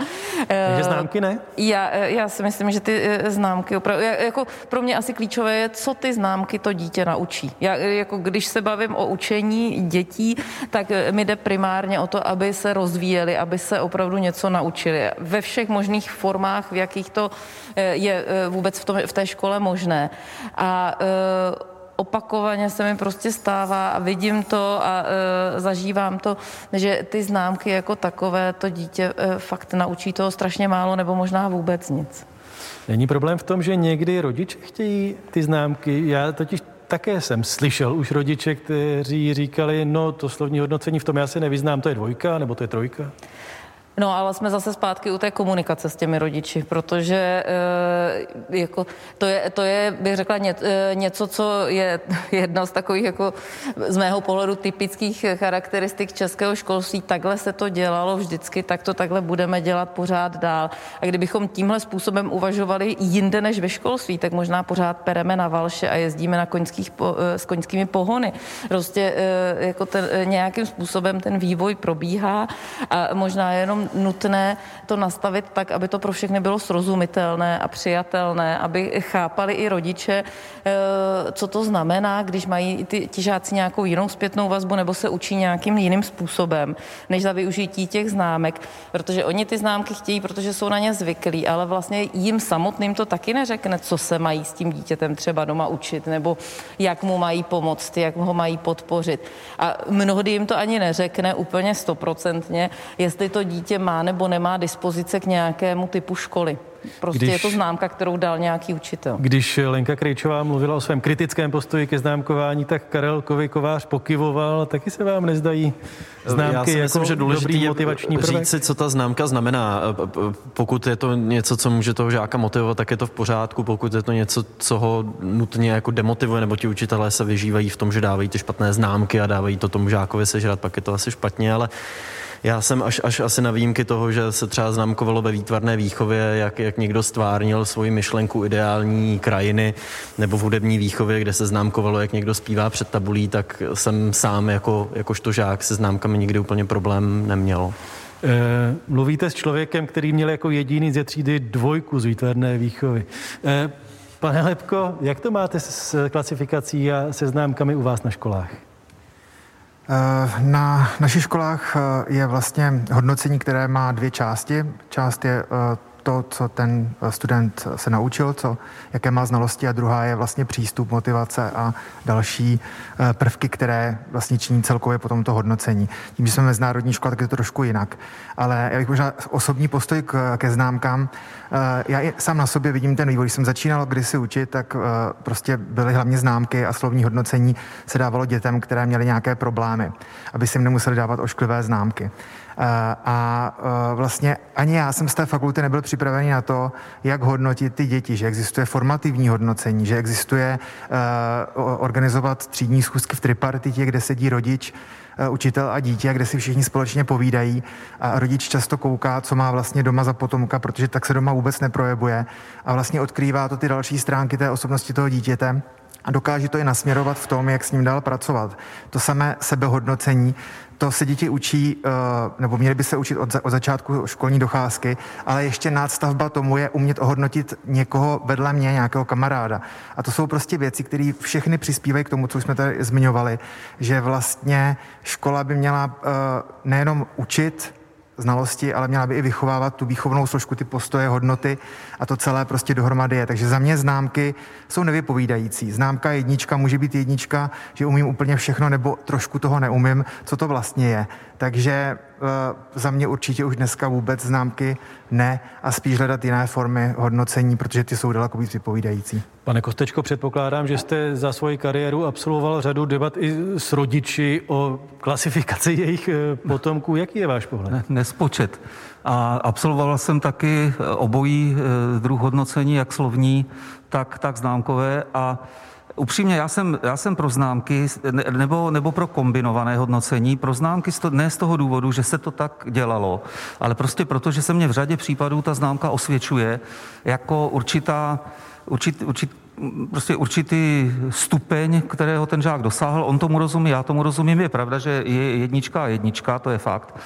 E, takže známky ne? Já, já si myslím, že ty známky opravdu, jako pro mě asi klíčové je, co ty známky to dítě naučí. Já, jako když když se bavím o učení dětí, tak eh, mi jde primárně o to, aby se rozvíjeli, aby se opravdu něco naučili. Ve všech možných formách, v jakých to eh, je eh, vůbec v, tom, v té škole možné. A opakovaně se mi prostě stává a vidím to a e, zažívám to, že ty známky jako takové to dítě e, fakt naučí toho strašně málo nebo možná vůbec nic. Není problém v tom, že někdy rodiče chtějí ty známky. Já totiž také jsem slyšel už rodiče, kteří říkali, no to slovní hodnocení v tom já se nevyznám, to je dvojka nebo to je trojka. No ale jsme zase zpátky u té komunikace s těmi rodiči, protože e, jako, to, je, to je, bych řekla, ně, e, něco, co je jedna z takových jako z mého pohledu typických charakteristik českého školství. Takhle se to dělalo vždycky, tak to takhle budeme dělat pořád dál. A kdybychom tímhle způsobem uvažovali jinde než ve školství, tak možná pořád pereme na valše a jezdíme na koňských, e, s koňskými pohony. Prostě e, jako ten, nějakým způsobem ten vývoj probíhá a možná jenom nutné to nastavit tak, aby to pro všechny bylo srozumitelné a přijatelné, aby chápali i rodiče, eh, co to znamená, když mají ty, ti žáci nějakou jinou zpětnou vazbu nebo se učí nějakým jiným způsobem, než za využití těch známek, protože oni ty známky chtějí, protože jsou na ně zvyklí, ale vlastně jim samotným to taky neřekne, co se mají s tím dítětem třeba doma učit, nebo jak mu mají pomoct, jak ho mají podpořit. A mnohdy jim to ani neřekne úplně stoprocentně, jestli to dítě má nebo nemá dispozice k nějakému typu školy. Prostě když, je to známka, kterou dal nějaký učitel. Když Lenka Krejčová mluvila o svém kritickém postoji ke známkování, tak Karel Kovář pokyvoval. Taky se vám nezdají známky Já si jako myslím, že důležitý motivační prvek? říct si, co ta známka znamená. Pokud je to něco, co může toho žáka motivovat, tak je to v pořádku. Pokud je to něco, co ho nutně jako demotivuje, nebo ti učitelé se vyžívají v tom, že dávají ty špatné známky a dávají to tomu žákovi sežrat, pak je to asi špatně, ale já jsem až, až asi na výjimky toho, že se třeba známkovalo ve výtvarné výchově, jak, jak někdo stvárnil svoji myšlenku ideální krajiny, nebo v hudební výchově, kde se známkovalo, jak někdo zpívá před tabulí, tak jsem sám jako, jakožto žák se známkami nikdy úplně problém neměl. E, mluvíte s člověkem, který měl jako jediný ze třídy dvojku z výtvarné výchovy. E, pane Lepko, jak to máte s klasifikací a se známkami u vás na školách? Eh, na našich školách eh, je vlastně hodnocení, které má dvě části. Část je eh, to, co ten student se naučil, co, jaké má znalosti a druhá je vlastně přístup, motivace a další eh, prvky, které vlastně činí celkově potom to hodnocení. Tím, že jsme mezinárodní škola, tak je to trošku jinak. Ale já bych možná osobní postoj k, ke známkám. Eh, já i sám na sobě vidím ten vývoj. Když jsem začínal kdysi učit, tak eh, prostě byly hlavně známky a slovní hodnocení se dávalo dětem, které měly nějaké problémy, aby si jim nemuseli dávat ošklivé známky. A vlastně ani já jsem z té fakulty nebyl připravený na to, jak hodnotit ty děti, že existuje formativní hodnocení, že existuje organizovat třídní schůzky v tripartitě, kde sedí rodič, učitel a dítě, kde si všichni společně povídají. A rodič často kouká, co má vlastně doma za potomka, protože tak se doma vůbec neprojevuje. A vlastně odkrývá to ty další stránky té osobnosti toho dítěte a dokáže to i nasměrovat v tom, jak s ním dál pracovat. To samé sebehodnocení, to se děti učí, eh, nebo měly by se učit od, od začátku školní docházky, ale ještě nádstavba tomu je umět ohodnotit někoho vedle mě, nějakého kamaráda. A to jsou prostě věci, které všechny přispívají k tomu, co jsme tady zmiňovali, že vlastně škola by měla eh, nejenom učit, znalosti, ale měla by i vychovávat tu výchovnou složku, ty postoje, hodnoty a to celé prostě dohromady je. Takže za mě známky jsou nevypovídající. Známka jednička může být jednička, že umím úplně všechno nebo trošku toho neumím, co to vlastně je. Takže uh, za mě určitě už dneska vůbec známky ne a spíš hledat jiné formy hodnocení, protože ty jsou daleko víc vypovídající. Pane Kostečko, předpokládám, že jste za svoji kariéru absolvoval řadu debat i s rodiči o klasifikaci jejich eh, potomků. Jaký je váš pohled? Ne, nespočet. A absolvoval jsem taky eh, obojí druh hodnocení, jak slovní, tak, tak známkové a Upřímně, já jsem, já jsem pro známky nebo, nebo pro kombinované hodnocení. Pro známky ne z toho důvodu, že se to tak dělalo, ale prostě proto, že se mě v řadě případů ta známka osvědčuje jako určitá, určit, určit, prostě určitý stupeň, kterého ten žák dosáhl. On tomu rozumí, já tomu rozumím. Je pravda, že je jednička a jednička, to je fakt.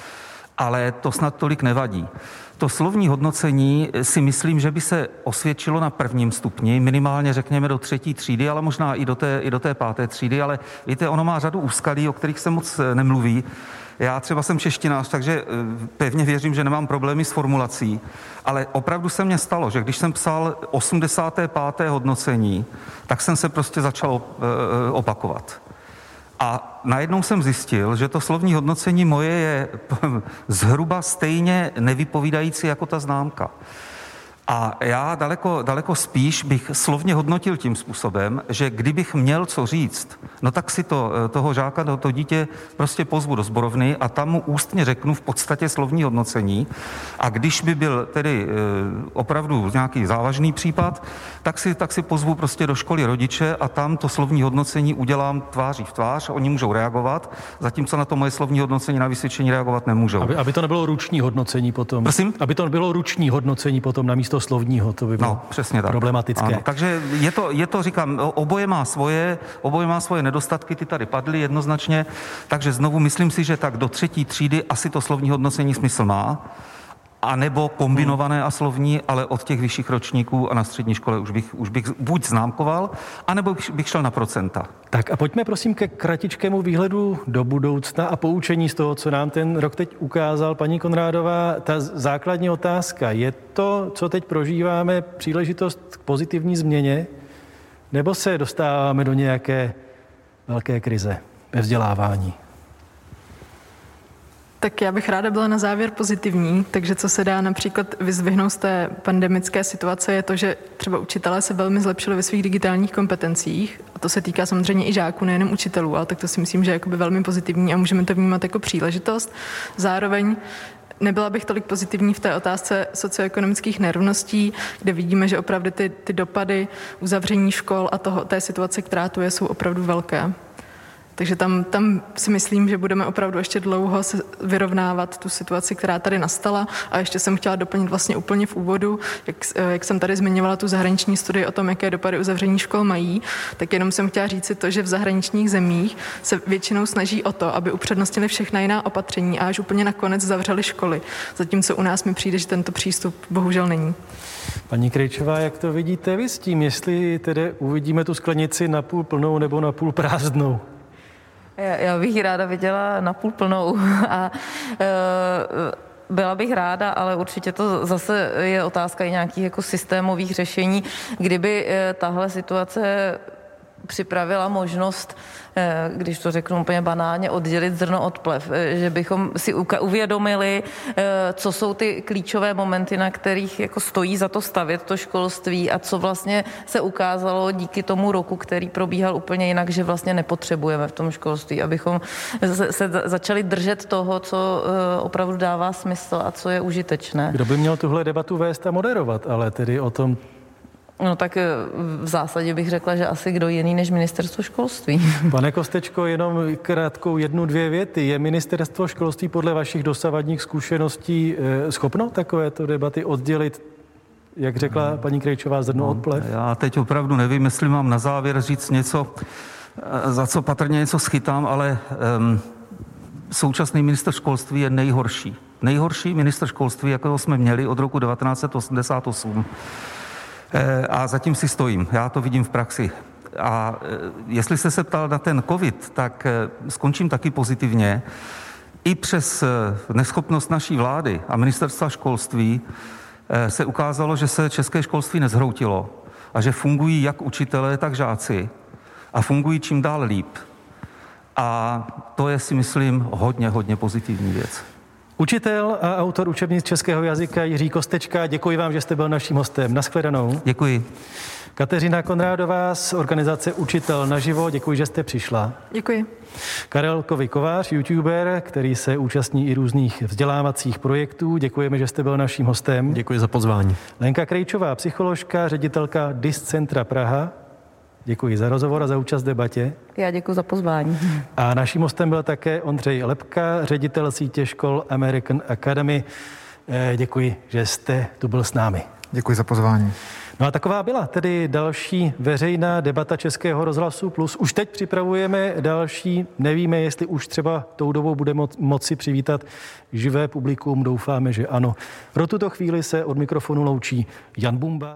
Ale to snad tolik nevadí. To slovní hodnocení si myslím, že by se osvědčilo na prvním stupni, minimálně řekněme do třetí třídy, ale možná i do té, i do té páté třídy, ale víte, ono má řadu úskalí, o kterých se moc eh, nemluví. Já třeba jsem češtinář, takže eh, pevně věřím, že nemám problémy s formulací, ale opravdu se mně stalo, že když jsem psal 85. hodnocení, tak jsem se prostě začal eh, opakovat. A najednou jsem zjistil, že to slovní hodnocení moje je zhruba stejně nevypovídající jako ta známka. A já daleko, daleko spíš bych slovně hodnotil tím způsobem, že kdybych měl co říct, no tak si to, eh, toho žáka, to, to dítě prostě pozvu do zborovny a tam mu ústně řeknu v podstatě slovní hodnocení. A když by byl tedy e, opravdu nějaký závažný případ, tak si, tak si pozvu prostě do školy rodiče a tam to slovní hodnocení udělám tváří v tvář, oni můžou reagovat, zatímco na to moje slovní hodnocení na vysvědčení reagovat nemůžou. Aby, aby to nebylo ruční hodnocení potom. Prosím? Aby to nebylo ruční hodnocení potom na místo toho slovního, to by bylo no, přesně tak. problematické. Ano, takže je to, je to, říkám, oboje má svoje, oboje má svoje nedostatky, ty tady padly jednoznačně, takže znovu myslím si, že tak do třetí třídy asi to slovní hodnocení smysl má a nebo kombinované a slovní, ale od těch vyšších ročníků a na střední škole už bych, už bych buď známkoval, anebo bych šel na procenta. Tak a pojďme prosím ke kratičkému výhledu do budoucna a poučení z toho, co nám ten rok teď ukázal. Paní Konrádová, ta základní otázka, je to, co teď prožíváme, příležitost k pozitivní změně, nebo se dostáváme do nějaké velké krize ve vzdělávání? Tak já bych ráda byla na závěr pozitivní, takže co se dá například vyzvihnout z té pandemické situace je to, že třeba učitelé se velmi zlepšili ve svých digitálních kompetencích a to se týká samozřejmě i žáků, nejenom učitelů, ale tak to si myslím, že je velmi pozitivní a můžeme to vnímat jako příležitost. Zároveň Nebyla bych tolik pozitivní v té otázce socioekonomických nerovností, kde vidíme, že opravdu ty, ty dopady uzavření škol a toho, té situace, která tu je, jsou opravdu velké. Takže tam, tam si myslím, že budeme opravdu ještě dlouho se vyrovnávat tu situaci, která tady nastala. A ještě jsem chtěla doplnit vlastně úplně v úvodu, jak, jak jsem tady zmiňovala tu zahraniční studii o tom, jaké dopady uzavření škol mají, tak jenom jsem chtěla říct si to, že v zahraničních zemích se většinou snaží o to, aby upřednostnili všechna jiná opatření a až úplně nakonec zavřeli školy. Zatímco u nás mi přijde, že tento přístup bohužel není. Paní Krejčová, jak to vidíte vy s tím, jestli tedy uvidíme tu sklenici napůl plnou nebo napůl prázdnou? Já, já bych ji ráda viděla napůl plnou. A e, byla bych ráda, ale určitě to zase je otázka i nějakých jako systémových řešení, kdyby e, tahle situace připravila možnost Eh, když to řeknu úplně banálně, oddělit zrno od plev. Eh, že bychom si uvědomili, eh, co jsou ty klíčové momenty, na kterých jako stojí za to stavět to školství a co vlastně se ukázalo díky tomu roku, který probíhal úplně jinak, že vlastně nepotřebujeme v tom školství, abychom se začali držet toho, co opravdu dává smysl a co je užitečné. Kdo by měl tuhle debatu vést a moderovat, ale tedy o tom, No tak eh, v zásadě bych řekla, že asi kdo jiný než ministerstvo školství. Pane Kostečko, jenom krátkou jednu, dvě věty. Je ministerstvo školství podle vašich dosavadních zkušeností eh, schopno takovéto debaty oddělit jak řekla hmm. paní Krejčová, zrno no, od plev? Já teď opravdu nevím, jestli mám na závěr říct něco, eh, za co patrně něco schytám, ale um, současný minister školství je nejhorší. Nejhorší minister školství, jakého jsme měli od roku 1988. Eh, a zatím si stojím. Já to vidím v praxi. A eh, jestli jste se ptal na ten COVID, tak eh, skončím taky pozitivně. I přes neschopnost naší vlády a ministerstva školství se ukázalo, že se české školství nezhroutilo a že fungují jak učitelé, tak žáci a fungují čím dál líp. A to je si myslím hodně, hodně pozitivní věc. Učitel a autor učebnic českého jazyka Jiří Kostečka, děkuji vám, že jste byl naším hostem. Naschledanou. Děkuji. Kateřina Konrádová z organizace Učitel naživo, děkuji, že jste přišla. Děkuji. Karel Kovy Kovář, youtuber, který se účastní i různých vzdělávacích projektů. Děkujeme, že jste byl naším hostem. Děkuji za pozvání. Lenka Krejčová, psycholožka, ředitelka DIS Centra Praha. Děkuji za rozhovor a za účast v debatě. Já děkuji za pozvání. A naším hostem byl také Ondřej Lepka, ředitel sítě škol American Academy. Eh, děkuji, že jste tu byl s námi. Děkuji za pozvání. No a taková byla tedy další veřejná debata Českého rozhlasu plus. Už teď připravujeme další, nevíme, jestli už třeba tou dobou bude mo- moci přivítat živé publikum, doufáme, že ano. Pro tuto chvíli se od mikrofonu loučí Jan Bumba.